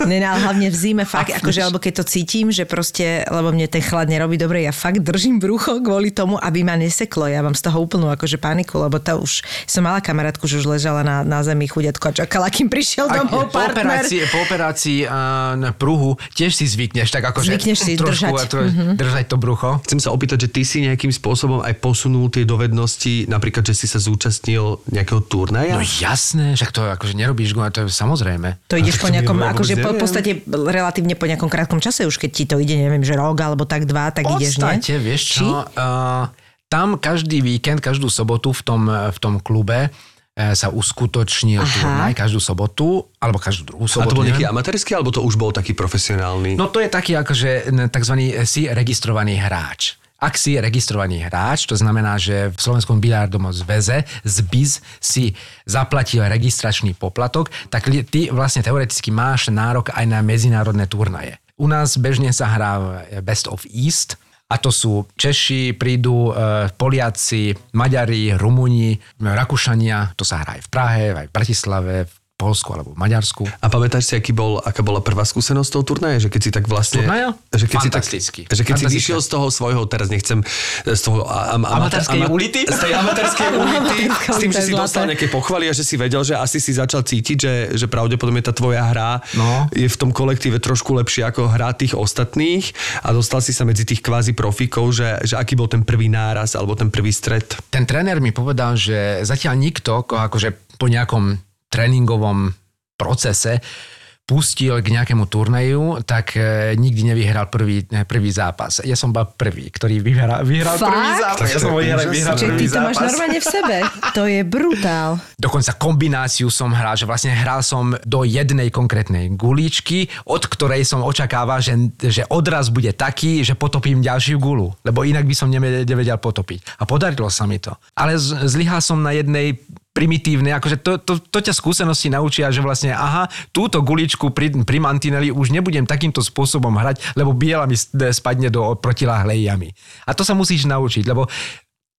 Ne, no, ale hlavne v zime fakt, akože, alebo keď to cítim, že proste, lebo mne ten chlad nerobí dobre, ja fakt držím brucho kvôli tomu, aby ma neseklo. Ja mám z toho úplnú akože paniku, lebo to už, som mala kamarátku, že už ležala na, na zemi chudiatko a čakala, kým prišiel domov po partner. operácii, po operácii uh, na pruhu tiež si zvykneš tak akože Zvykneš si trošku držať. a tro- držať to brucho. Chcem sa opýtať, že ty si nejakým spôsobom aj posunul tie dovednosti, napríklad, že si sa zúčastnil nejakého turnaja? No jasné, však to akože nerobíš, go, to je samozrejme. To ideš po nejakom, akože po, podstate relatívne po nejakom krátkom čase, už keď ti to ide, neviem, že rok alebo tak dva, tak V ideš, nie? podstate, vieš Či? čo, uh, tam každý víkend, každú sobotu v tom, v tom klube eh, sa uskutočnil Aha. turnaj každú sobotu, alebo každú druhú A sobotu. to bol nejaký amatérsky, alebo to už bol taký profesionálny? No to je taký akože takzvaný eh, si registrovaný hráč. Ak si registrovaný hráč, to znamená, že v Slovenskom biliardovom zväze z BIZ si zaplatil registračný poplatok, tak ty vlastne teoreticky máš nárok aj na medzinárodné turnaje. U nás bežne sa hrá eh, Best of East, a to sú Češi, prídu e, Poliaci, Maďari, Rumúni, Rakúšania, to sa hrá aj v Prahe, aj v Bratislave, v Polsku alebo v Maďarsku. A pamätáš si, aký bol, aká bola prvá skúsenosť toho turnaja? Že keď si tak vlastne... Turnaja? Že keď Fantasticky. Si tak, že keď si vyšiel z toho svojho, teraz nechcem, z toho am- amata- Amatérskej ulity? Z tej amatérskej (laughs) ulity, s tým, že si dostal nejaké pochvaly a že si vedel, že asi si začal cítiť, že, že pravdepodobne tá tvoja hra No. je v tom kolektíve trošku lepšie ako hra tých ostatných a dostal si sa medzi tých kvázi profíkov, že, že aký bol ten prvý náraz alebo ten prvý stret. ten tréner mi povedal, že zatiaľ nikto, ko- akože po nejakom tréningovom procese pustil k nejakému turnaju, tak e, nikdy nevyhral prvý, prvý zápas. Ja som bol prvý, ktorý vyhral, vyhral Fakt? prvý zápas. Ja som vyhral, vyhral Čiže prvý ty to máš normálne v sebe. (laughs) To je brutál. Dokonca kombináciu som hral, že vlastne hral som do jednej konkrétnej guličky, od ktorej som očakával, že, že odraz bude taký, že potopím ďalšiu gulu, lebo inak by som nevedel potopiť. A podarilo sa mi to. Ale zlyhal som na jednej primitívne, akože to, to, to ťa skúsenosti naučia, že vlastne aha, túto guličku pri, pri mantineli už nebudem takýmto spôsobom hrať, lebo biela mi spadne do protiláhlej jamy. A to sa musíš naučiť, lebo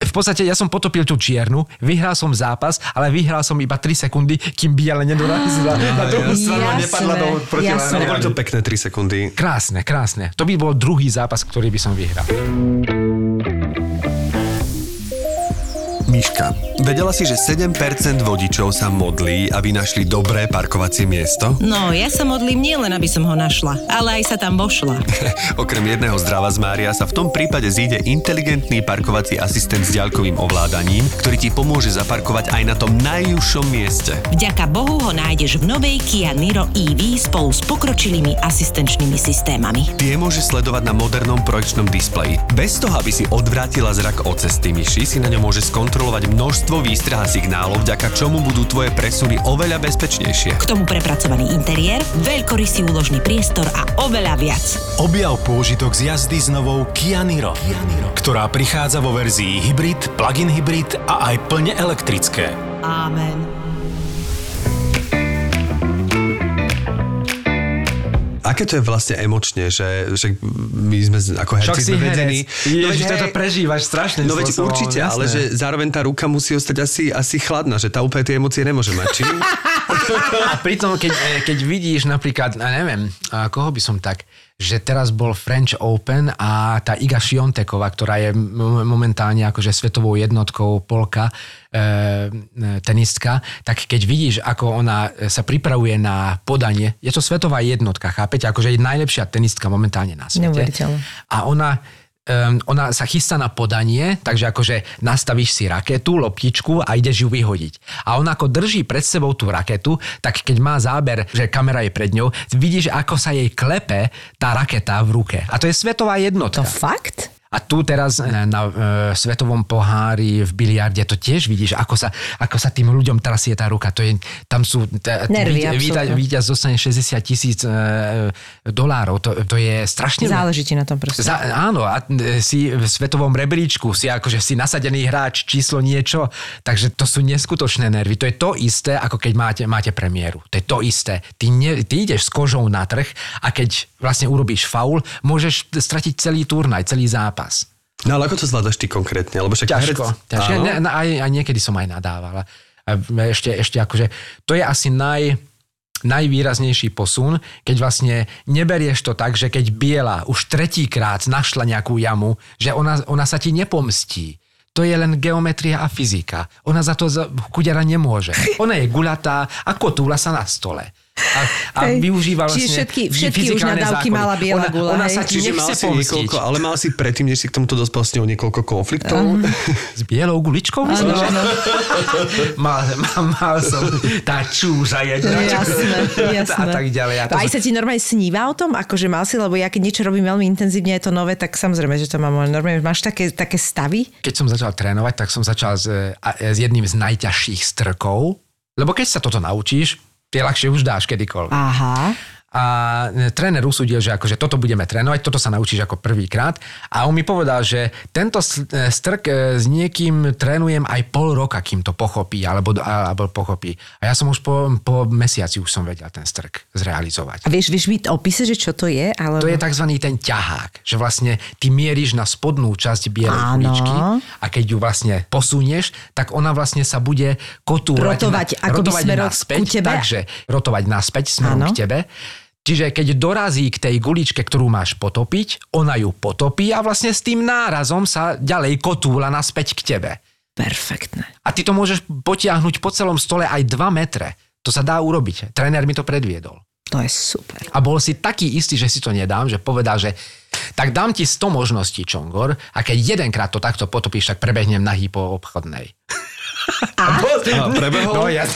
v podstate ja som potopil tú čiernu, vyhral som zápas, ale vyhral som iba 3 sekundy, kým biela nedorazila na druhú stranu a nepadla do protiláhlej boli jamy. to pekné 3 sekundy. Krásne, krásne. To by bol druhý zápas, ktorý by som vyhral. Miška, vedela si, že 7% vodičov sa modlí, aby našli dobré parkovacie miesto? No, ja sa modlím nielen, aby som ho našla, ale aj sa tam vošla. (laughs) Okrem jedného zdrava z Mária sa v tom prípade zíde inteligentný parkovací asistent s ďalkovým ovládaním, ktorý ti pomôže zaparkovať aj na tom najúžšom mieste. Vďaka Bohu ho nájdeš v novej Kia Niro EV spolu s pokročilými asistenčnými systémami. Tie môže sledovať na modernom projekčnom displeji. Bez toho, aby si odvrátila zrak od cesty myši, si na ňom môže skontrolovať množstvo výstrah a signálov, vďaka čomu budú tvoje presuny oveľa bezpečnejšie. K tomu prepracovaný interiér, veľkorysý úložný priestor a oveľa viac. Objav pôžitok z jazdy s novou Kia Niro, ktorá prichádza vo verzii hybrid, plug-in hybrid a aj plne elektrické. Amen. Aké to je vlastne emočne, že, že my sme ako herci sme vedení... herec. Ježiš, toto prežívaš strašným No veď určite, jasné. ale že zároveň tá ruka musí ostať asi, asi chladná, že tá úplne tie emócie nemôže mať. Či? (laughs) A pritom, keď, eh, keď vidíš napríklad, neviem, koho by som tak, že teraz bol French Open a tá Iga Šionteková, ktorá je mo- momentálne akože svetovou jednotkou Polka, e, e, tenistka, tak keď vidíš, ako ona sa pripravuje na podanie, je to svetová jednotka, chápete? Akože je najlepšia tenistka momentálne na svete. Neuveriteľné. A ona um, ona sa chystá na podanie, takže akože nastavíš si raketu, loptičku a ideš ju vyhodiť. A ona ako drží pred sebou tú raketu, tak keď má záber, že kamera je pred ňou, vidíš, ako sa jej klepe tá raketa v ruke. A to je svetová jednotka. To fakt? A tu teraz na, na e, svetovom pohári v biliarde to tiež vidíš, ako sa, ako sa tým ľuďom trasie tá ruka. To je, tam sú... T, Nervy, víťaz, dostane 60 tisíc e, dolárov. To, to je strašne... Záleží ti na tom proste. Za, áno, a si v svetovom rebríčku, si akože si nasadený hráč, číslo niečo, takže to sú neskutočné nervy. To je to isté, ako keď máte, máte premiéru. To je to isté. Ty, ne, ty ideš s kožou na trh a keď vlastne urobíš faul, môžeš stratiť celý turnaj, celý zápas. No ale ako to zvládaš ty konkrétne? Lebo však Ťažko. herec- ťažko. Ne, ne, aj, aj niekedy som aj nadával. A ešte, ešte akože, to je asi naj, najvýraznejší posun, keď vlastne neberieš to tak, že keď biela už tretíkrát našla nejakú jamu, že ona, ona sa ti nepomstí. To je len geometria a fyzika. Ona za to chudera nemôže. (laughs) Ona je guľatá a kotúla sa na stole. A, a Hej. využíva Čiže vlastne všetky- všetky už nadávky zákony. mala biela ona, guľa, Ona hej? sa Čiže mal nechce si niekoľko, ale mal si predtým, než si k tomuto dospel s ňou niekoľko konfliktov. S bielou guličkou? Myslíš? áno. mal, mal, mal som tá čúža jedna. Jasné, jasné. A tak ďalej. A to Aj sa ti normálne sníva o tom, akože mal si, lebo ja keď niečo robím veľmi intenzívne, je to nové, tak samozrejme, že to mám normálne. Máš také, také stavy? Keď som začal trénovať, tak som začal s, s jedným z najťažších strkov, lebo keď sa toto naučíš, tie ľahšie už dáš kedykoľvek. Aha. A e, tréner usúdil, že akože toto budeme trénovať, toto sa naučíš ako prvýkrát. A on mi povedal, že tento e, strk e, s niekým trénujem aj pol roka, kým to pochopí, alebo, alebo pochopí. A ja som už po, po mesiaci už som vedel ten strk zrealizovať. A vieš, vieš mi opísať, že čo to je? Alebo... To je tzv. ten ťahák, že vlastne ty mieríš na spodnú časť bielej Áno. kuličky a keď ju vlastne posunieš, tak ona vlastne sa bude kotúrať Rotovať na, akoby rotovať smerom naspäť, ku tebe? takže rotovať naspäť smerom Áno. k tebe. Čiže keď dorazí k tej guličke, ktorú máš potopiť, ona ju potopí a vlastne s tým nárazom sa ďalej kotúla naspäť k tebe. Perfektné. A ty to môžeš potiahnuť po celom stole aj 2 metre. To sa dá urobiť. Tréner mi to predviedol. To je super. A bol si taký istý, že si to nedám, že povedal, že tak dám ti 100 možností, Čongor, a keď jedenkrát to takto potopíš, tak prebehnem nahý po obchodnej. A? Bol, A prebehol? No ja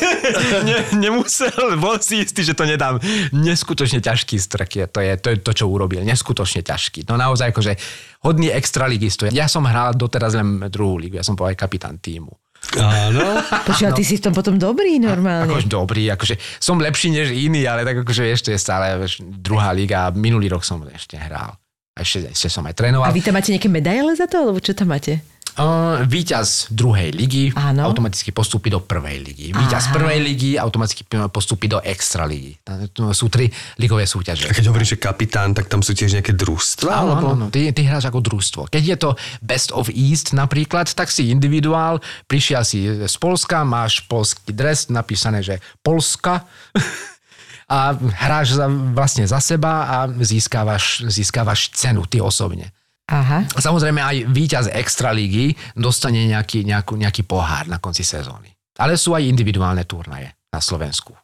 ne, nemusel, bol si istý, že to nedám. Neskutočne ťažký strk je, to je to, je to čo urobil. Neskutočne ťažký. No naozaj akože hodný extraligisto. Ja som hral doteraz len druhú ligu, ja som bol aj kapitán týmu. Áno. Počúva, ty si v tom potom dobrý normálne. Akože dobrý, akože som lepší než iný, ale tak akože vieš, to je stále vieš, druhá liga. Minulý rok som ešte hral. A ešte, ešte som aj trénoval. A vy tam máte nejaké medaile za to, alebo čo tam máte? Uh, víťaz druhej ligy Áno. automaticky postupí do prvej ligy. Víťaz Aha. prvej ligy automaticky postupí do extra ligy. To Sú tri ligové súťaže. A keď hovoríš, že kapitán, tak tam sú tiež nejaké družstva? Áno, alebo... áno, áno. Ty, ty hráš ako družstvo. Keď je to Best of East napríklad, tak si individuál, prišiel si z Polska, máš polský dres, napísané, že Polska (laughs) a hráš za, vlastne za seba a získavaš, získavaš cenu ty osobne. Aha. Samozrejme aj víťaz Extralígy dostane nejaký, nejakú, nejaký pohár na konci sezóny. Ale sú aj individuálne turnaje na Slovensku.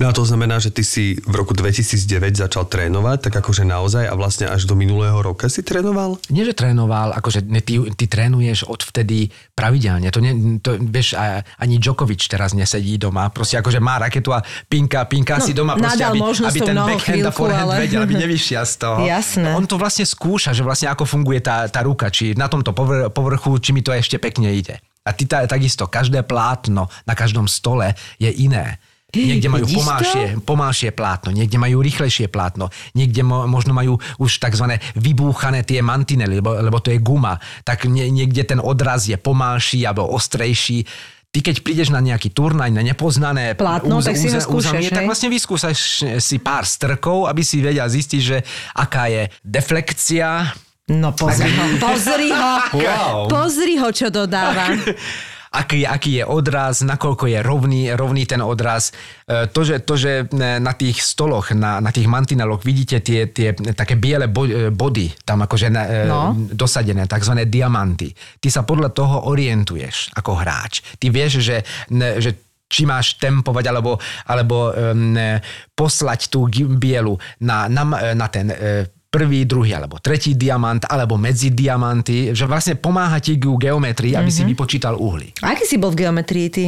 No a to znamená, že ty si v roku 2009 začal trénovať, tak akože naozaj a vlastne až do minulého roka si trénoval? Nie, že trénoval, akože ne, ty, ty trénuješ od vtedy pravidelne. To, ne, to vieš, ani Djokovic teraz nesedí doma. Proste akože má raketu a pinka, pinka No, si doma. Proste, aby, aby ten backhand a forehand ale- vedel, aby nevyšiel z toho. Jasné. On to vlastne skúša, že vlastne ako funguje tá, tá ruka, či na tomto povr- povrchu, či mi to ešte pekne ide. A ty ta, takisto, každé plátno na každom stole je iné. Niekde majú pomalšie, pomalšie plátno, niekde majú rýchlejšie plátno, niekde mo, možno majú už tzv. vybúchané tie mantinely, lebo, lebo to je guma, tak nie, niekde ten odraz je pomalší alebo ostrejší. Ty keď prídeš na nejaký turnaj, na nepoznané Plátno, tak si ho skúšaš, územie, tak vlastne vyskúšaš si pár strkov, aby si vedel zistiť, že aká je deflekcia, No pozri ho, pozri ho. (laughs) Wow. Pozri ho, čo dodáva. Aký, aký je odraz, nakoľko je rovný, rovný ten odraz. E, To, že, to, že e, na tých stoloch, na, na tých mantineloch vidíte tie, tie také biele e, body, tam akože na, No. dosadené, takzvané diamanty. Ty sa podľa toho orientuješ ako hráč. Ty vieš, že, že či máš tempovať alebo, alebo um, poslať tú bielu na, na, na ten prvý, druhý alebo tretí diamant alebo medzi diamanty, že vlastne pomáha ti k geometrii, aby si vypočítal uhly. A aký si bol v geometrii ty?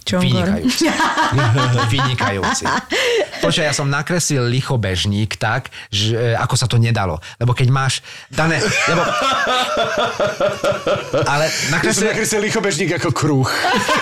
Čongor? Vynikajúci. (laughs) Vynikajúci. Počkaj, ja som nakreslil lichobežník tak, že, ako sa to nedalo. Lebo keď máš dané... Lebo, ale Ja som nakreslil, nakreslil lichobežník ako kruh.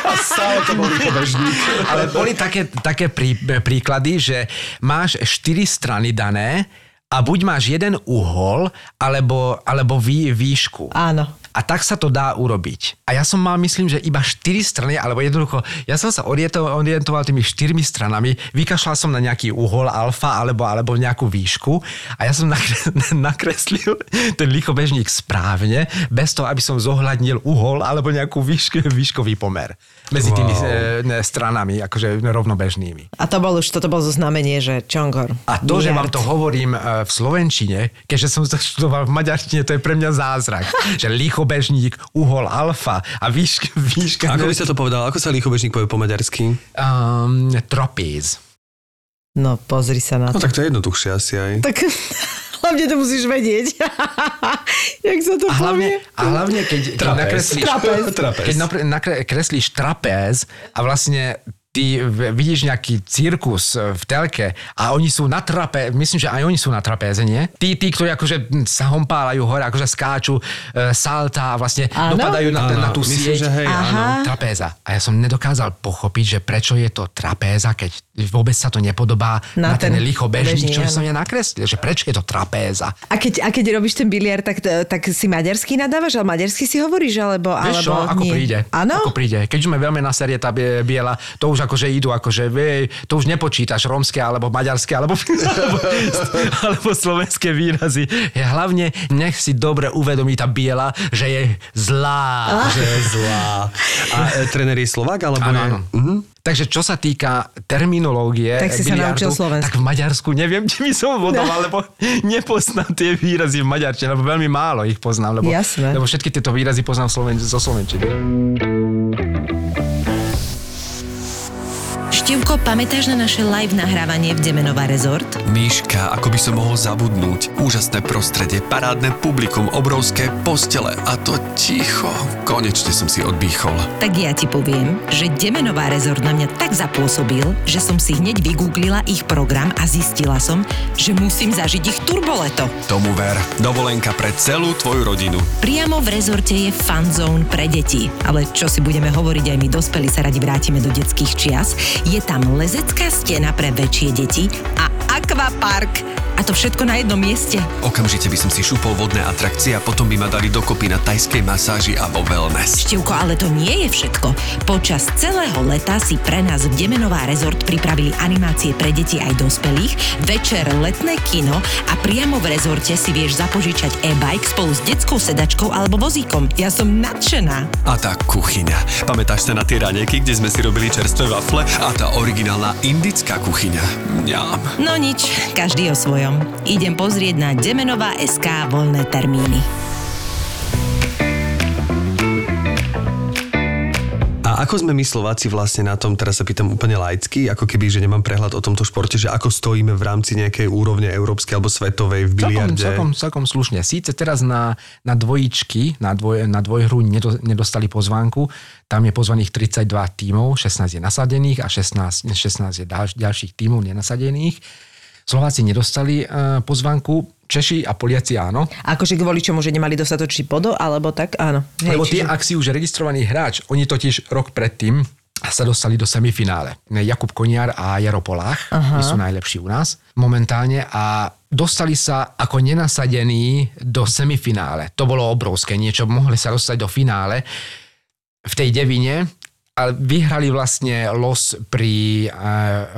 A (laughs) stále to bol lichobežník. ale boli také, také prí, príklady, že máš štyri strany dané a buď máš jeden uhol, alebo, alebo vý, výšku. Áno. A tak sa to dá urobiť. A ja som mal, myslím, že iba 4 strany, alebo jednoducho, ja som sa orientoval, orientoval tými štyrmi stranami, vykašľal som na nejaký uhol alfa alebo, alebo nejakú výšku a ja som nakre- (laughs) nakreslil ten lichobežník správne, bez toho, aby som zohľadnil uhol alebo nejakú výšk, výškový pomer medzi tými Wow. e, stranami, akože rovnobežnými. A to bol už, toto bol zo znamenie, že Čongor. A to, že vám to hovorím e, v Slovenčine, keďže som (laughs) to študoval v maďarštine, to je pre mňa zázrak. že lichobežník, uhol alfa a výška... (laughs) výška Ako by sa to povedal? Ako sa lichobežník povie po maďarsky? Um, trapéz. No pozri sa na No to. tak to je jednoduchšie asi aj. Tak (laughs) hlavne to musíš vedieť. (laughs) Jak sa to A hlavne, povie? a hlavne keď, keď nakreslíš. Trapéz. keď napr- nakre- kreslíš trapéz a vlastne ty vidíš nejaký cirkus e, v telke a oni sú na trape, myslím, že aj oni sú na trapéze, nie? Tí, tí ktorí akože sa hompálajú hore, akože skáču, e, salta a vlastne Áno. dopadajú na, Áno, na tú myslím, sieť. že hej, Aha. áno. Trapéza. A ja som nedokázal pochopiť, že prečo je to trapéza, keď vôbec sa to nepodobá Na na, ten, ten lichobežník, bežný, čo áno. som ja nakreslil, že prečo je to trapéza. A keď, a keď robíš ten biliard, tak, tak si maďarský nadávaš, ale maďarsky si hovoríš, alebo, Vieš čo, alebo ako nie? príde. Áno? Ako príde. Keď už sme veľmi na série tá bie- biela, to už akože idú, akože viej, to už nepočítaš rómske, alebo maďarské, alebo, alebo, (laughs) alebo slovenské výrazy. Je hlavne nech si dobre uvedomí tá biela, že je zlá. (laughs) Že je zlá. A e, tréner je Slovák, alebo Áno, je... áno. Takže čo sa týka terminológie Tak si sa biliardu, naučil slovensky. tak v Maďarsku neviem, či by som bodoval, (laughs) lebo nepoznám tie výrazy v maďarčine, lebo veľmi málo ich poznám, lebo, Jasné. lebo všetky tieto výrazy poznám Sloven- zo Slovenčiny. Števko, pamätáš na naše live nahrávanie v Demenová rezort? Míška, ako by som mohol zabudnúť. Úžasné prostredie, parádne publikum, obrovské postele a to ticho. Konečne som si odbýchol. Tak ja ti poviem, že Demenová rezort na mňa tak zapôsobil, že som si hneď vygooglila ich program a zistila som, že musím zažiť ich turboleto. Tomu ver. Dovolenka pre celú tvoju rodinu. Priamo v rezorte je fan zone pre deti. Ale čo si budeme hovoriť, aj my dospelí sa radi vrátime do detských čias. Je tam lezecká stena pre väčšie deti a akvapark. A to všetko na jednom mieste. Okamžite by som si šupol vodné atrakcie a potom by ma dali dokopy na tajskej masáži a vo wellness. Števko, ale to nie je všetko. Počas celého leta si pre nás v Demenová rezort pripravili animácie pre deti aj dospelých, večer letné kino a priamo v rezorte si vieš zapožičať e-bike spolu s detskou sedačkou alebo vozíkom. Ja som nadšená. A tá kuchyňa. Pamätáš sa na tie ranieky, kde sme si robili čerstvé wafle? A tá originálna indická kuchyňa. Mňam. No nič, každý o svojom. Idem pozrieť na Demenová SK voľné termíny. A ako sme my Slováci vlastne na tom, teraz sa pýtam úplne laicky, ako keby, že nemám prehľad o tomto športe, že ako stojíme v rámci nejakej úrovne európskej alebo svetovej v Celkom, biliarde? celkom, celkom slušne. Síce teraz na, na dvojičky, na, dvoj, na dvojhru nedo, nedostali pozvánku. Tam je pozvaných 32 tímov, 16 je nasadených a 16, 16 je ďalš, ďalších tímov nenasadených. Slováci nedostali uh, pozvánku, Češi a Poliaci áno. Akože kvôli čomu, že nemali dostatočný podo, alebo tak, áno. Hej, Lebo tie, čiže- ak si už registrovaný hráč, oni totiž rok predtým sa dostali do semifinále. Jakub Koniar a Jaro Polách, Aha. sú najlepší u nás momentálne a dostali sa ako nenasadení do semifinále. To bolo obrovské niečo, mohli sa dostať do finále v tej devine a vyhrali vlastne los pri e,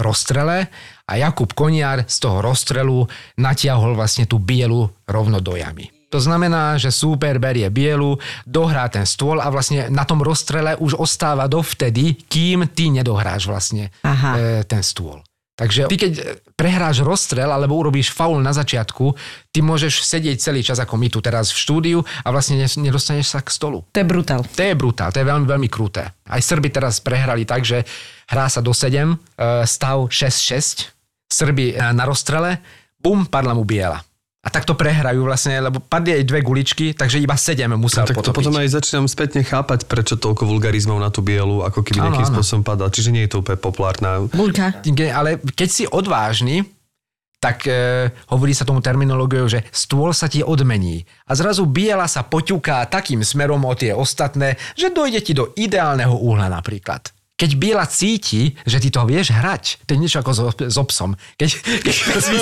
rozstrele a Jakub Koniar z toho rozstrelu natiahol vlastne tú bielu rovno do jamy. To znamená, že súper berie bielu, dohrá ten stôl a vlastne na tom rozstrele už ostáva dovtedy, kým ty nedohráš vlastne Aha. e, ten stôl. Takže ty keď prehráš rozstrel alebo urobíš faul na začiatku, ty môžeš sedieť celý čas ako my tu teraz v štúdiu a vlastne nedostaneš sa k stolu. To je brutál. To je brutál, to je veľmi, veľmi kruté. Aj Srby teraz prehrali tak, že hrá sa do 7, e, stav 6-6, Srby e, na rozstrele, bum, padla mu biela. A takto prehrajú vlastne, lebo padli aj dve guličky, takže iba 7 musel tak to potopiť. potom aj začínam spätne chápať, prečo toľko vulgarizmov na tú bielu, ako keby Áno, nejakým spôsobom padal. Čiže nie je to úplne populárna. Bulka. Ale keď si odvážny, tak e, hovorí sa tomu terminológiou, že stôl sa ti odmení. A zrazu biela sa poťuká takým smerom o tie ostatné, že dojde ti do ideálneho uhla napríklad. Keď biela cíti, že ty to vieš hrať, to je niečo ako so, so psom. Keď, keď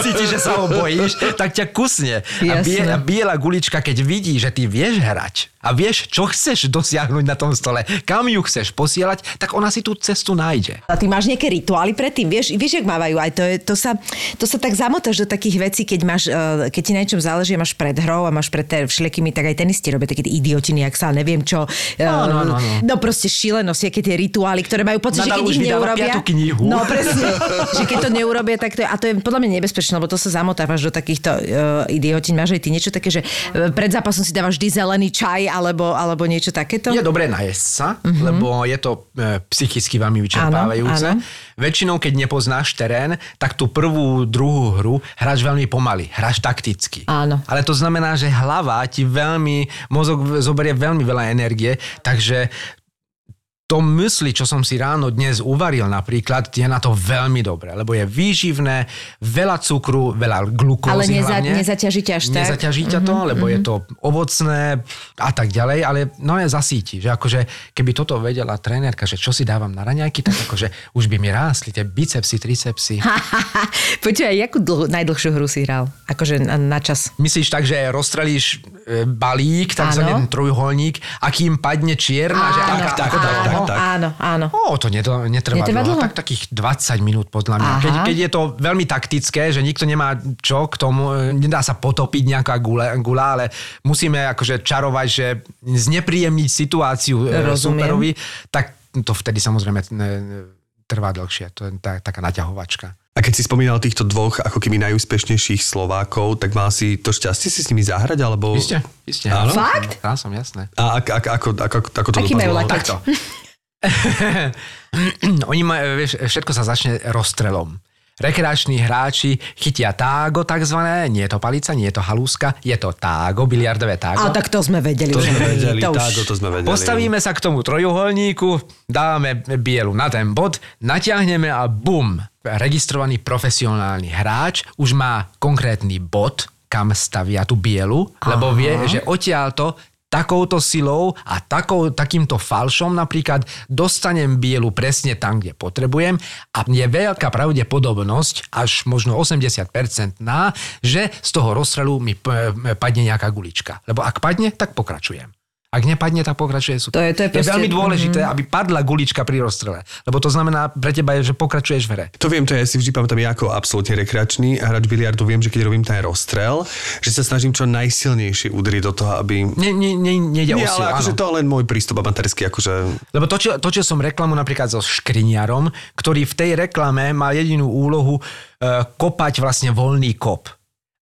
cíti, že sa ho bojíš, tak ťa kusne. A, Jasné. a biela gulička, keď vidí, že ty vieš hrať a vieš, čo chceš dosiahnuť na tom stole, kam ju chceš posielať, tak ona si tú cestu nájde. A ty máš nejaké rituály predtým, vieš, vieš, jak mávajú, aj to, je, to, sa, to sa tak zamotáš do takých vecí, keď máš, eh, keď ti na niečom záleží a máš pred hrou a máš pred všelijakými, tak aj tenisti robia také idiotiny, jak sa neviem čo. eh, Áno, áno, áno. No proste šílenosti, aké tie rituály, ktoré majú pocit, že keď ich neurobia... knihu. No presne, že keď to neurobia, tak to je, a to je podľa mňa nebezpečné, lebo to sa zamotávaš do takýchto uh, idiotín. Máš aj ty niečo také, že pred zápasom si dávaš vždy zelený čaj alebo, alebo niečo takéto? Je dobré najesť sa, mm-hmm. lebo je to e, psychicky veľmi vyčerpávajúce. Áno, áno. Väčšinou, keď nepoznáš terén, tak tú prvú, druhú hru hráš veľmi pomaly, hráš takticky. Áno. Ale to znamená, že hlava ti veľmi, mozog zoberie veľmi veľa energie, takže to mysli, čo som si ráno dnes uvaril napríklad, je na to veľmi dobré, lebo je výživné, veľa cukru, veľa glukózy Ale neza- hlavne. nezaťaží ťa až tak? Nezaťaží ťa to, lebo je to ovocné a tak ďalej, ale no je zasíti, že akože keby toto vedela trénerka, že čo si dávam na raňajky, tak akože už by mi rástli tie bicepsy, tricepsy. (laughs) Počúvaj, jakú dlhú, najdlhšiu hru si hral? Akože na, na čas. Myslíš tak, že rozstrelíš e, balík, takzvaný trojuholník a kým padne čierna, že Áno, tak, tak, áno, tak, tak, áno, tak. áno, áno. Ó, to netrvá, Netrvá dlho, dlho? tak takých 20 minút podľa mňa. Aha. Keď, keď je to veľmi taktické, že nikto nemá čo k tomu, e, nedá sa potopiť nejaká gula, gula ale musíme akože čarovať, že znepríjemniť situáciu e, Rozumiem. superovi, tak to vtedy samozrejme e, trvá dlhšie. To je tá, taká naťahovačka. A keď si spomínal týchto dvoch ako keby najúspešnejších Slovákov, tak mal si to šťastie si s nimi zahrať, alebo... Isté, isté. Áno? Fakt? Dá som, jasné. A ak, ak, ako, ako, ako to Aký majú? Takto. (laughs) Oni majú, vieš, všetko sa začne rozstrelom. Rekreační hráči chytia tágo takzvané, nie je to palica, nie je to halúska, je to tágo, biliardové tágo. A tak to sme vedeli. To že sme vedeli, to už- tágo to sme vedeli. Postavíme sa k tomu trojuholníku, dáme bielu na ten bod, natiahneme a bum. Registrovaný profesionálny hráč už má konkrétny bod, kam stavia tú bielu, lebo vie, že odtiaľto takouto silou a takou, takýmto falšom napríklad dostanem bielu presne tam, kde potrebujem a je veľká pravdepodobnosť, až možno 80% na, že z toho rozstrelu mi p- padne nejaká gulička. Lebo ak padne, tak pokračujem. Ak nepadne, tak pokračuje super. To je- to je proste- veľmi dôležité, aby padla gulička pri rozstrele. Lebo to znamená pre teba, je, že pokračuješ v hre. To viem, to ja si vždy pamätám, ja ako absolútne rekreačný hráč biliardu viem, že keď robím ten rozstrel, že sa snažím čo najsilnejšie udriť do toho, aby... Nie, nie, nie, nejde o Nie, silu, ale akože to len môj prístup amatérsky, akože... Lebo točil, točil som reklamu napríklad so škriniarom, ktorý v tej reklame mal jedinú úlohu e, kopať vlastne voľný kop.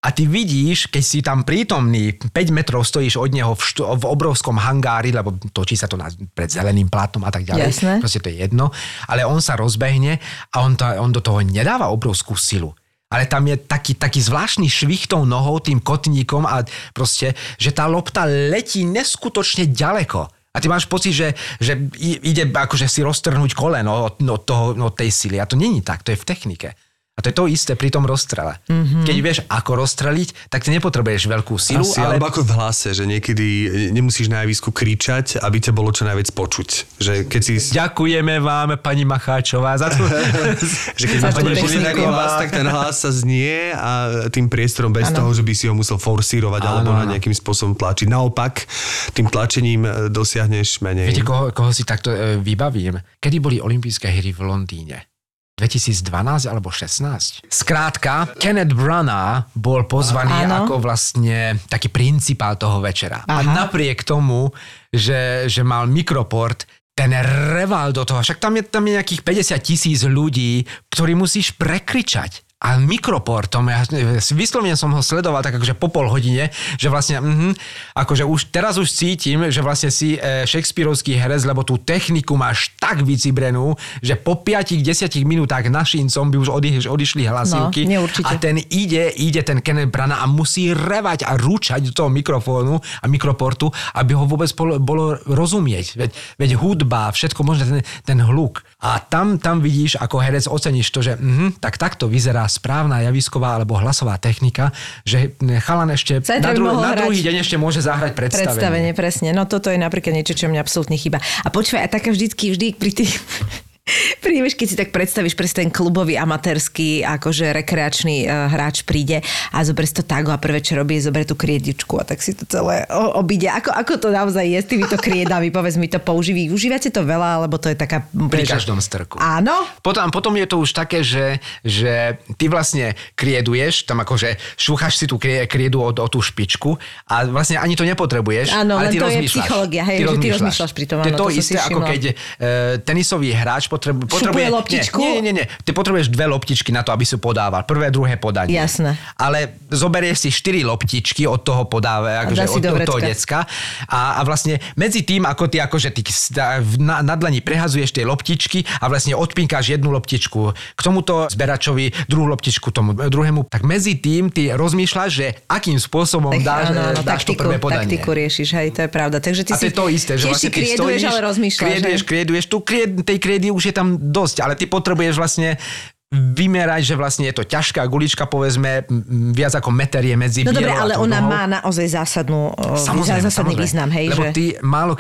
A ty vidíš, keď si tam prítomný, 5 metrov stojíš od neho v, štu, v obrovskom hangári, lebo točí sa to na, pred zeleným plátom a tak ďalej. Jasné. Proste to je jedno. Ale on sa rozbehne a on, to, on do toho nedáva obrovskú silu. Ale tam je taký, taký zvláštny švih tou nohou, tým kotníkom a proste, že tá lopta letí neskutočne ďaleko. A ty máš pocit, že, že ide akože si roztrhnúť koleno od, od, toho, od tej sily. A to není tak, to je v technike. A to je to isté pri tom rozstrele. Mm-hmm. Keď vieš, ako rozstreliť, tak ty nepotrebuješ veľkú silu, Asi, ale... alebo ako v hlase, že niekedy nemusíš na javisku kričať, aby ťa bolo čo najviac počuť. Že keď si... Ďakujeme vám, pani Macháčová, za to. (laughs) že keď pani hlas, tak ten hlas sa znie a tým priestorom bez toho, že by si ho musel forsírovať alebo Áno, na nejakým spôsobom tlačiť. Naopak, tým tlačením e, dosiahneš menej. Viete, koho, koho si takto e, vybavím? Kedy boli olympijské hry v Londýne? 2012 alebo 16. Skrátka, Kenneth Branagh bol pozvaný Áno. ako vlastne taký principál toho večera. A Aha. napriek tomu, že, že mal mikroport, ten reval do toho, však tam je, tam je nejakých 50 tisíc ľudí, ktorí musíš prekričať. A mikroportom, ja vyslovene som ho sledoval tak akože po pol hodine, že vlastne, mhm, akože už teraz už cítim, že vlastne si e, Shakespeareovský herec, lebo tú techniku máš tak vycibrenú, že po 5-10 minútach našincom by už odi, odišli hlasivky. No, a ten ide, ide ten Kenneth Branagh a musí revať a rúčať do toho mikrofónu a mikroportu, aby ho vôbec bolo, bolo rozumieť. Veď, veď hudba, všetko možné, ten, ten hluk. A tam, tam vidíš, ako herec oceníš to, že mhm, tak takto vyzerá správna javisková alebo hlasová technika, že chalan ešte Zajtra na, dru- na druhý deň ešte môže zahrať predstavenie. Predstavenie, presne. No toto je napríklad niečo, čo mňa absolútne chýba. A počúvaj, a taká vždycky, vždy pri tých... Prídeš, keď si tak predstavíš, presne ten klubový, amatérsky, akože rekreačný uh, hráč príde a zoberie to tago a prvé, čo robí, je zoberie tú kriedičku a tak si to celé obíde. Ako, ako to naozaj je s týmito kriedami? Povedz mi to používi. Užívate to veľa, alebo to je taká... Pri že- každom strku. Áno? Potom, potom je to už také, že, že ty vlastne krieduješ, tam akože šúchaš si tú krie- kriedu o, o tú špičku a vlastne ani to nepotrebuješ, Áno, ale len ty to je rozmýšľaš. psychológia, hej, že ty rozmýšľaš pri tom, To je áno, to to isté, ako keď e, tenisový hráč potrebu, potrebuje... loptičku? Nie, nie, nie. Ty potrebuješ dve loptičky na to, aby si podával. Prvé, druhé podanie. Jasné. Ale zoberieš si štyri loptičky od toho podáva, akože od, do od toho decka a, a vlastne medzi tým, ako ty akože ty na, na dlani prehazuješ tie loptičky a vlastne odpinkáš jednu loptičku k tomuto zberačovi, druhú loptičku tomu druhému, tak medzi tým ty rozmýšľaš, že akým spôsobom Tak, dáš, áno, áno, dáš to taktiku, prvé podanie. taktiku riešiš, hej, to je pravda. Takže ty a to si je to isté, že vlastne krieduješ, stojíš, ale rozmýšľaš. krieduješ, krieduješ, tu kried, tej kriedy už je tam dosť, ale ty potrebuješ vlastne vymerať, že vlastne je to ťažká gulička, povedzme, viac ako meter je medzi No dobre, ale ona má naozaj zásadnú, o, Samozrejme, zásadný samozrejme. význam, hej, Lebo že... ty málo,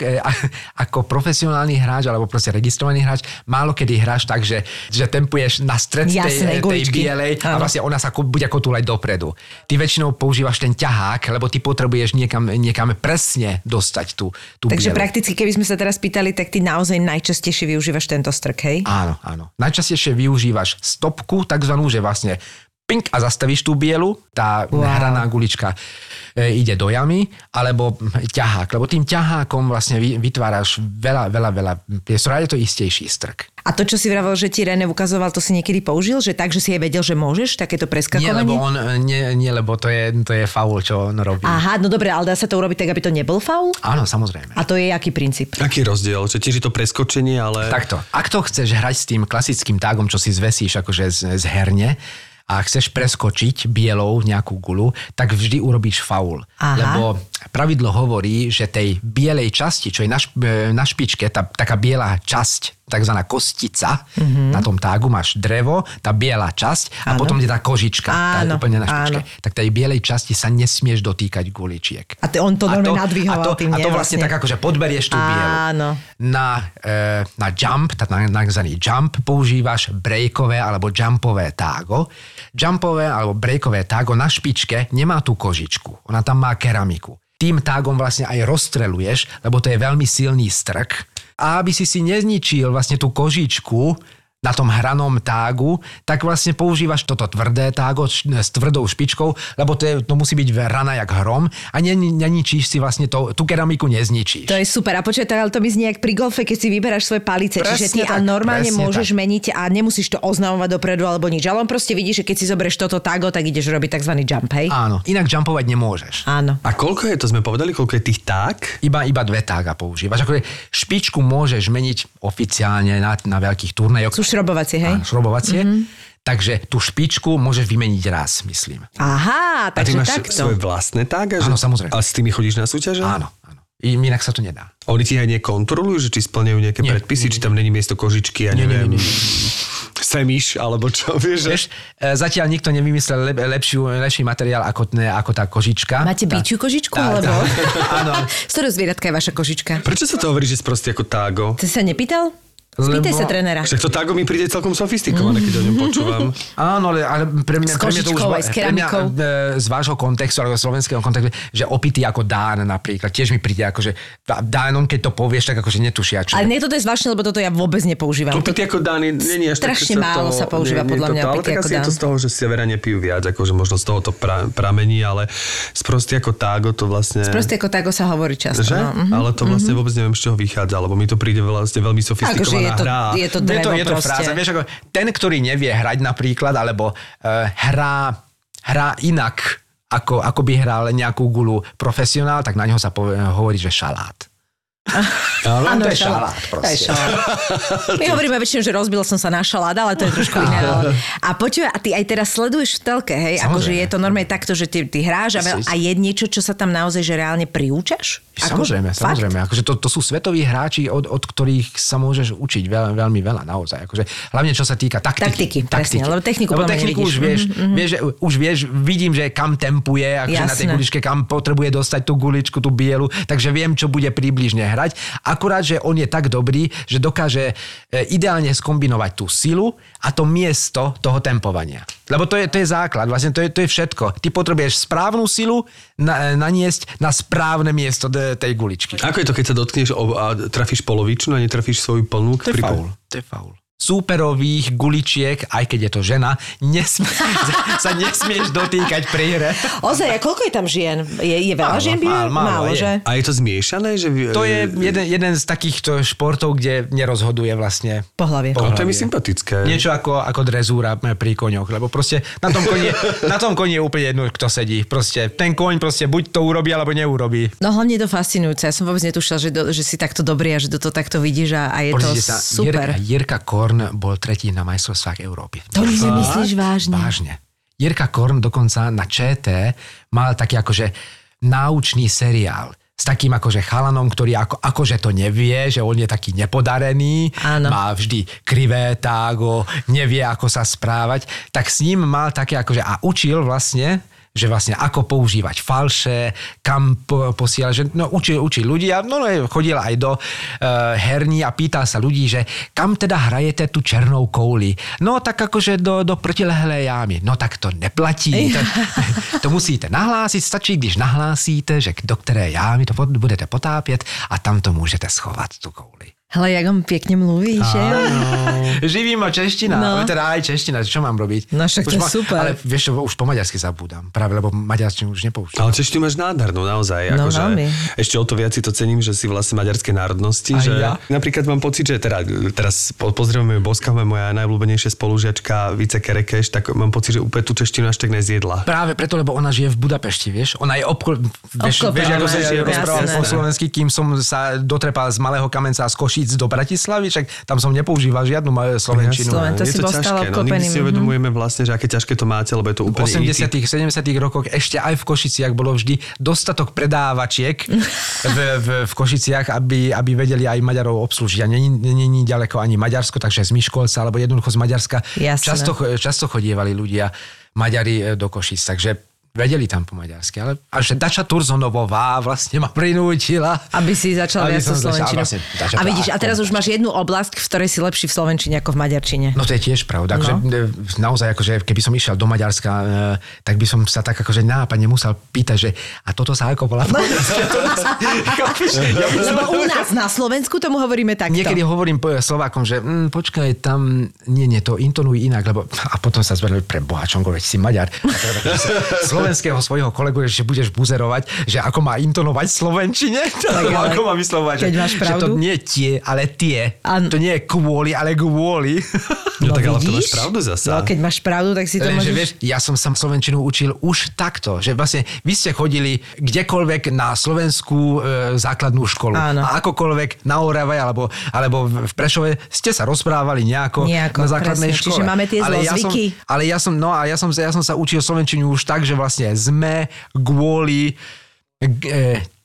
ako profesionálny hráč, alebo proste registrovaný hráč, málo kedy hráš tak, že, že tempuješ na stred Jasné, tej, tej bielej a vlastne ona sa bude kotúľať dopredu. Ty väčšinou používaš ten ťahák, lebo ty potrebuješ niekam, niekam presne dostať tú, tú Takže bielu. prakticky, keby sme sa teraz pýtali, tak ty naozaj najčastejšie využívaš tento strk, hej? Áno, áno. Najčastejšie využívaš stopku, takzvanú, že vlastne pink a zastavíš tú bielu, tá wow. hraná gulička e, ide do jamy, alebo ťahák, lebo tým ťahákom vlastne vy, vytváraš veľa, veľa, veľa priestora, je to istejší strk. A to, čo si vravel, že ti René ukazoval, to si niekedy použil, že tak, že si aj vedel, že môžeš takéto Nie, preskakovanie? lebo on, nie, nie, lebo to je, to je faul, čo on robí. Aha, no dobre, ale dá sa to urobiť tak, aby to nebol faul? Áno, samozrejme. A to je aký princíp? Aký je rozdiel? Že tiež je to preskočenie, ale... Takto, ak to chceš hrať s tým klasickým tágom, čo si zvesíš akože z, z herne, a chceš preskočiť bielou nejakú gulu, tak vždy urobíš faul. Aha. Lebo pravidlo hovorí, že tej bielej časti, čo je na, šp- e, na špičke, tá taká biela časť, takzvaná kostica, Mhm. mm-hmm. na tom tágu máš drevo, tá biela časť a Áno. potom je tá kožička, tá je Áno, úplne na špičke. áno. Tak tej bielej časti sa nesmieš dotýkať guličiek. A to- on to normálne nadvihoval a to, tým, a to vlastne, vlastne. tak akože podberieš tú bielu. Áno. Na, e, na jump, tak na, na jump, používaš breakové alebo jumpové tágo. Jumpové alebo breakové tágo na špičke nemá tú kožičku, ona tam má keramiku. Tým tágom vlastne aj rozstreluješ, lebo to je veľmi silný strk. A aby si si nezničil vlastne tú kožičku, na tom hranom tágu, tak vlastne používaš toto tvrdé tágo s tvrdou špičkou, lebo to, je, to musí byť rana jak hrom a ne- neničíš si vlastne to, tú keramiku nezničíš. To je super. A počkaj, ale to mi znie jak pri golfe, keď si vyberáš svoje palice. Presne Čiže ty a tak, normálne presne môžeš tak. meniť a nemusíš to oznamovať dopredu alebo nič. Ale on proste vidí, že keď si zoberieš toto tago, tak ideš robiť tzv. jump, hej? Áno, inak jumpovať nemôžeš. Áno. A koľko je, to sme povedali, koľko je tých tak? Iba, iba dve tága používaš. Akože špičku môžeš meniť oficiálne na, na veľkých turnajoch. Sú šrobovacie, hej? Áno, šrobovacie. Mm-hmm. Takže tú špičku môžeš vymeniť raz, myslím. Aha, A ty takže máš takto. svoje vlastné tak? Áno, samozrejme. A s tými chodíš na súťaže? Áno, áno. I- Inak sa to nedá. Oni ti aj nekontrolujú, že či splňajú nejaké Nie, predpisy, či tam není miesto kožičky, ja Nie, nie, neviem, nie, nie. semiš, alebo čo, vieš? Vieš, e, zatiaľ nikto nevymyslel lep, lepšiu, lepší materiál ako, ne, ako tá kožička. Máte Tá- bičiu kožičku, tá- alebo? tá- (laughs) Áno. (laughs) Z ktorého zvieratka je vaša kožička? Prečo sa to hovorí, že sprostý ako tágo? Ty sa nepýtal? Spýtaj Lebo- sa trénera. Však to tágo mi príde celkom sofistikované, keď o ňom počúvam. (laughs) Áno, ale, ale pre mňa, S pre mňa to už s pre mňa, keramikou. e, z vášho kontextu, alebo slovenského kontextu, že opity ako Dán napríklad, tiež mi príde ako, že Dánom, keď to povieš, tak akože netušia, čo. Ale nie, toto je zvláštne, lebo toto ja vôbec nepoužívam. Opity ako dány, není až tak, Strašne že málo sa používa podľa mňa toto, Ale tak ako asi je to dán. z toho, že severania pijú viac, akože možno z toho to pra, pramení, ale sprostý ako tágo to vlastne... Proste ako tago sa hovorí často. Že? No. mhm. Ale to vlastne vôbec neviem, z čoho vychádza, lebo mi to príde vlastne veľmi sofistikovaná Akože je to, hra. je to je drevo to, je to fráza. Vieš, ako ten, ktorý nevie hrať napríklad, alebo uh, hrá, hrá inak, ako, ako by hral nejakú gulu profesionál, tak na neho sa povie, hovorí, že šalát. (laughs) Áno, to je šalát. šalát To je proste. šalát. (laughs) My hovoríme väčšinou, že rozbil som sa na šalát, ale to je trošku iné. Ale... A počuj, a ty aj teraz sleduješ v telke, hej? Samozrejme. Akože je to normálne takto, že ty, ty hráš a, veľ... a je niečo, čo sa tam naozaj že reálne priúčaš? Samozrejme, Ako, fakt? samozrejme. Akože to, to sú svetoví hráči, od, od ktorých sa môžeš učiť veľ, veľmi veľa naozaj. Akože, hlavne čo sa týka taktiky. Taktiky, presne, lebo techniku lebo techniku už vieš, Mhm, vieš, už vieš, vidím, že kam tempuje, akože na tej guličke, kam potrebuje dostať tú guličku, tú bielu, takže viem, čo bude približne hrať. Akurát, že on je tak dobrý, že dokáže e, ideálne skombinovať tú silu a to miesto toho tempovania. Lebo to je, to je základ, vlastne to je, to je všetko. Ty potrebuješ správnu silu na, naniesť na správne miesto tej guličky. Ako je to, keď sa dotkneš a trafíš polovičnú a netrafíš svoju plnú? To je faul. To je faul. Súperových guličiek, aj keď je to žena, nesmie, (laughs) sa nesmieš dotýkať pri hre. Ozaj, a koľko je tam žien? Je, je veľa Málo, žien? býva? málo, málo je. že? A je to zmiešané? Že... To je jeden, jeden z takýchto športov, kde nerozhoduje vlastne Pohlavie. No, to je mi sympatické. Niečo ako, ako drezúra pri koňoch, lebo proste na tom koni, (laughs) na tom koni je úplne jedno, kto sedí. Proste ten koň proste buď to urobí, alebo neurobí. No hlavne je to fascinujúce. Ja som vôbec netušila, že, do, že si takto dobrý a že do to takto vidíš a, a je to Pozrite sa, super. Jirka, Jirka Korn bol tretí na majstrovstvách Európy. To mi nemyslíš vážne? Vážne. Jirka Korn dokonca na ČT mal taký akože náučný seriál s takým akože chalanom, ktorý ako, akože to nevie, že on je taký nepodarený, Áno. má vždy krivé tágo, nevie ako sa správať, tak s ním mal také akože a učil vlastne že vlastne ako používať falše, kam po, posielať, že no, učil, učil ľudí a no, no, chodil aj do uh, herní a pýtal sa ľudí, že kam teda hrajete tú černou kouli. No tak akože do, do protilehlé jámy. No tak to neplatí. To, (laughs) to musíte nahlásiť, stačí, když nahlásíte, že do ktoré jámy to budete potápět a tam to môžete schovať tú kouli. Ale jak on pekne mluví, že? (laughs) Živí ma čeština, No. teda aj čeština, čo mám robiť? No však to je ma, super. Ale vieš čo, už po maďarsky zabúdam, práve lebo maďarčinu už nepoučím. Ale češtinu máš nádhernú, naozaj. No, akože, veľmi. ešte o to viac si to cením, že si vlastne maďarskej národnosti. Aj že ja. Napríklad mám pocit, že teda, teraz po- pozdravujeme Boskavme, moja najobľúbenejšia spolužiačka Vice Kerekeš, tak mám pocit, že úplne tú češtinu až tak nezjedla. Práve preto, lebo ona žije v Budapešti, vieš? Ona je obkol... Vieš, Obklopená, vieš ako sa rozprával po slovensky, kým som sa dotrepal z Malého Kamenca z Košíc do Bratislavy, však tam som nepoužíval žiadnu ma- slovenčinu. Sloven- to je si to ťažké, no, nikdy si mhm. uvedomujeme vlastne, že aké ťažké to máte, lebo je to v úplne 80 easy. 70 rokoch ešte aj v Košiciach bolo vždy dostatok predávačiek (laughs) v, v, v Košiciach, aby, aby vedeli aj Maďarov obslúžiť. A není, není ďaleko ani Maďarsko, takže z Miškolca alebo jednoducho z Maďarska Jasné. často, často chodievali ľudia Maďari e, do Košic, takže vedeli tam po maďarsky, ale až Dača Turzonovová vlastne ma prinútila. Aby si začal Aby viac so slovenčinou. vlastne A vidíš, a teraz už máš jednu oblasť, v ktorej si lepší v slovenčine ako v maďarčine. No to je tiež pravda. Akože, No. naozaj, akože, keby som išiel do Maďarska, e, tak by som sa tak akože nápadne musel pýtať, že a toto sa ako volá? (laughs) Lebo u nás na Slovensku tomu hovoríme takto. Niekedy hovorím po- Slovákom, že mm, počkaj, tam, nie, nie, to intonuj inak, lebo a potom sa zvedeli pre Boha, Čongo, si Maďar. (laughs) Že slovenského svojho kolegu, že budeš buzerovať, že ako má intonovať v slovenčine, (laughs) alebo ale ako má vyslovať, že, máš že to nie tie, ale tie. Áno. To nie je kvôli, ale kvôli. (laughs) No, tak ale to máš vidíš? pravdu zasa. No keď máš pravdu, tak si to Lenže môžeš... vieš, ja som sa slovenčinu učil už takto, že vlastne vy ste chodili kdekoľvek na slovenskú e, základnú školu. Áno. A akokoľvek na Orave alebo, alebo v Prešove ste sa rozprávali nejako, Nejako, na základnej presne. škole. Čiže máme tie ale ja som, zlozvyky. ale ja som, no a ja som, ja som sa učil slovenčinu už tak, že vlastne sme, kvôli, e,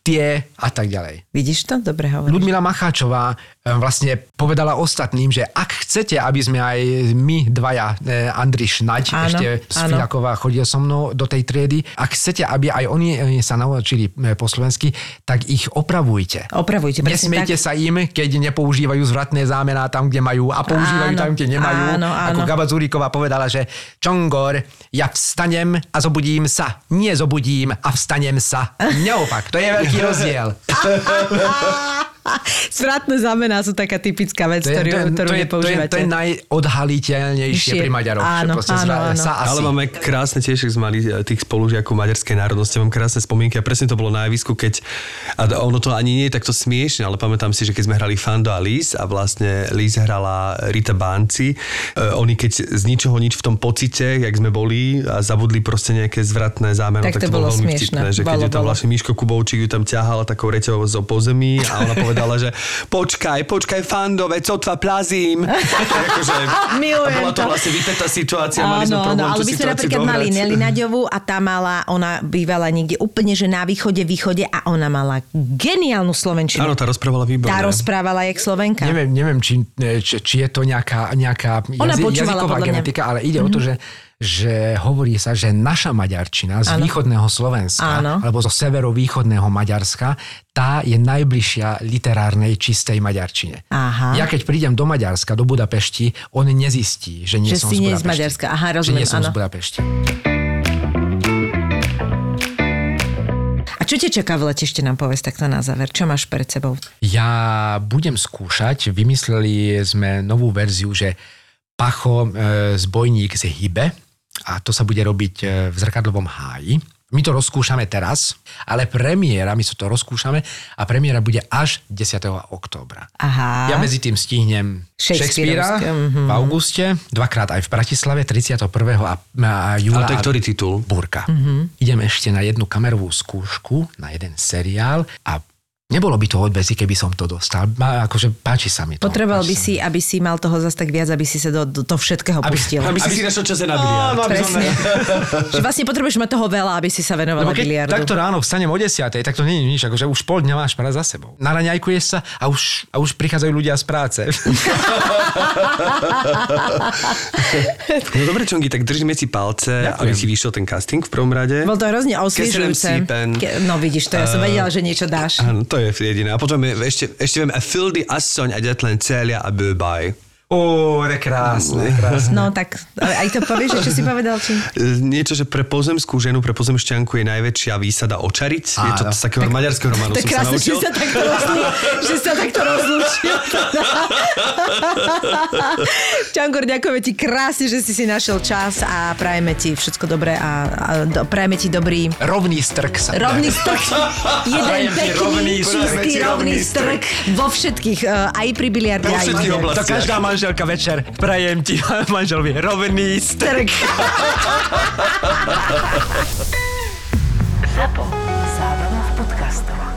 tie a tak ďalej. Vidíš to? Dobre hovoríš. Ľudmila Macháčová vlastne povedala ostatným, že ak chcete, aby sme aj my dvaja, e, Andriš Naď, Áno, ešte. Filaková chodil so mnou do tej triedy, ak chcete, aby aj oni e, sa naučili e, po slovensky, tak ich opravujte. Opravujte, Nesmiete tak. sa im, keď nepoužívajú zvratné zámená tam, kde majú a používajú Áno, tam, kde nemajú. áno, áno. Ako Gaba Zuríková povedala, že Čongor, ja vstanem a zobudím sa. Nie zobudím a vstanem sa. Neopak, to je veľký (laughs) rozdiel. (laughs) (laughs) Zvratné znamená sú taká typická vec, ktorú, ktorú to, je, to, je, nepoužívate. to je najodhaliteľnejšie Vyššie. pri Maďaroch. Áno, áno, zra- áno. Sa asi. Ale máme krásne tiež, ak sme mali tých spolužiakov maďarskej národnosti, mám krásne spomienky a presne to bolo na javisku, keď, a ono to ani nie je takto smiešne, ale pamätám si, že keď sme hrali Fando a Liz a vlastne Liz hrala Rita Bánci, e, oni keď z ničoho nič v tom pocite, jak sme boli a zabudli proste nejaké zvratné zámeno, Tak tak, to to bolo bolo veľmi smiešne. vtipné, že keď Bolo, je tam vlastne Miško Kubovčík ju tam ťahal takou reťou zo pozemí a ona povedala, že počkaj, počkaj Fando, veď sotva plazím. (laughs) akože, Milujem bola to to. vlastne vypetá situácia, mali sme problém áno, ale my sme napríklad mali dohrať. Nelly Naďovú a tá mala, ona bývala niekde úplne, že na východe, východe a ona mala geniálnu slovenčinu. Áno, tá rozprávala výborne. Tá rozprávala jak Slovenka. Neviem, neviem či, či, či je to nejaká, nejaká Ona jazy, jazyková podľa mňa. genetika, ale ide mm-hmm. o to, že že hovorí sa, že naša maďarčina z Áno. východného Slovenska Áno. alebo zo severovýchodného Maďarska, tá je najbližšia literárnej čistej maďarčine. Aha. Ja keď prídem do Maďarska, do Budapešti, on nezistí, že nie Že som si z nie z. Maďarska. Aha, Že rozumiem, nie som áno. z Budapešti. A čo ťa čaká v lete, ešte nám povedz takto na záver. Čo máš pred sebou? Ja budem skúšať, vymysleli sme novú verziu, že Pacho e, zbojník z Hybe a to sa bude robiť e, v zrkadlovom háji. My to rozkúšame teraz, ale premiéra, my sa to rozkúšame a premiéra bude až 10. októbra. Aha. Ja medzi tým stihnem Shakespearea Shakespearovské, mhm. v auguste, dvakrát aj v Bratislave, 31. a, a júla. Ale to je ktorý titul? Burka. Mhm. Mm-hmm. Idem ešte na jednu kamerovú skúšku, na jeden seriál a nebolo by to odbezi, keby som to dostal. Ma, akože páči sa mi to. Potreboval by si, aby si mal toho zase tak viac, aby si sa do, do, do všetkého Aby- pustil. Aby si si našiel čase na biliard. Presne. že vlastne potrebuješ mať toho veľa, aby si sa venoval Lebo na keď biliardu. takto ráno vstanem o 10, tak to nie je nič, akože už pol dňa máš práve za sebou. Naraňajkuješ sa a už, a už prichádzajú ľudia z práce. (laughs) No dobre, Čongi, tak držíme si palce, Ďakujem. aby si vyšiel ten casting v prvom rade. Bol to hrozne osviežujúce. Ke- No vidíš to, ja som vedela, že niečo dáš. Áno, to je jediné. A potom je, ešte, ešte viem, a földi asszony egyetlen célja a bőbaj. Je krásne, krásne. No tak, aj to povieš, že čo si povedal? Či... E, Niečo, že pre pozemskú ženu, pre pozemšťanku je najväčšia výsada očariť. Je to Áno. z takého maďarského románu Tak som sa krásne, že sa takto, rozlú, že sa takto rozlúčil. Čangor, ďakujeme ti krásne, že si si našiel čas a prajeme ti všetko dobré a, a do, prajeme ti dobrý Rovný strk sa. rovný strk. Jeden pekný, rovný, čistý, rovný rovný strk vo všetkých, uh, aj pri biliarde, Vo aj všetkých oblastiach. To každá manželka večer. Prajem ti, (laughs) manželovi, rovný strk. Zapo. Zábrná v podcastovách.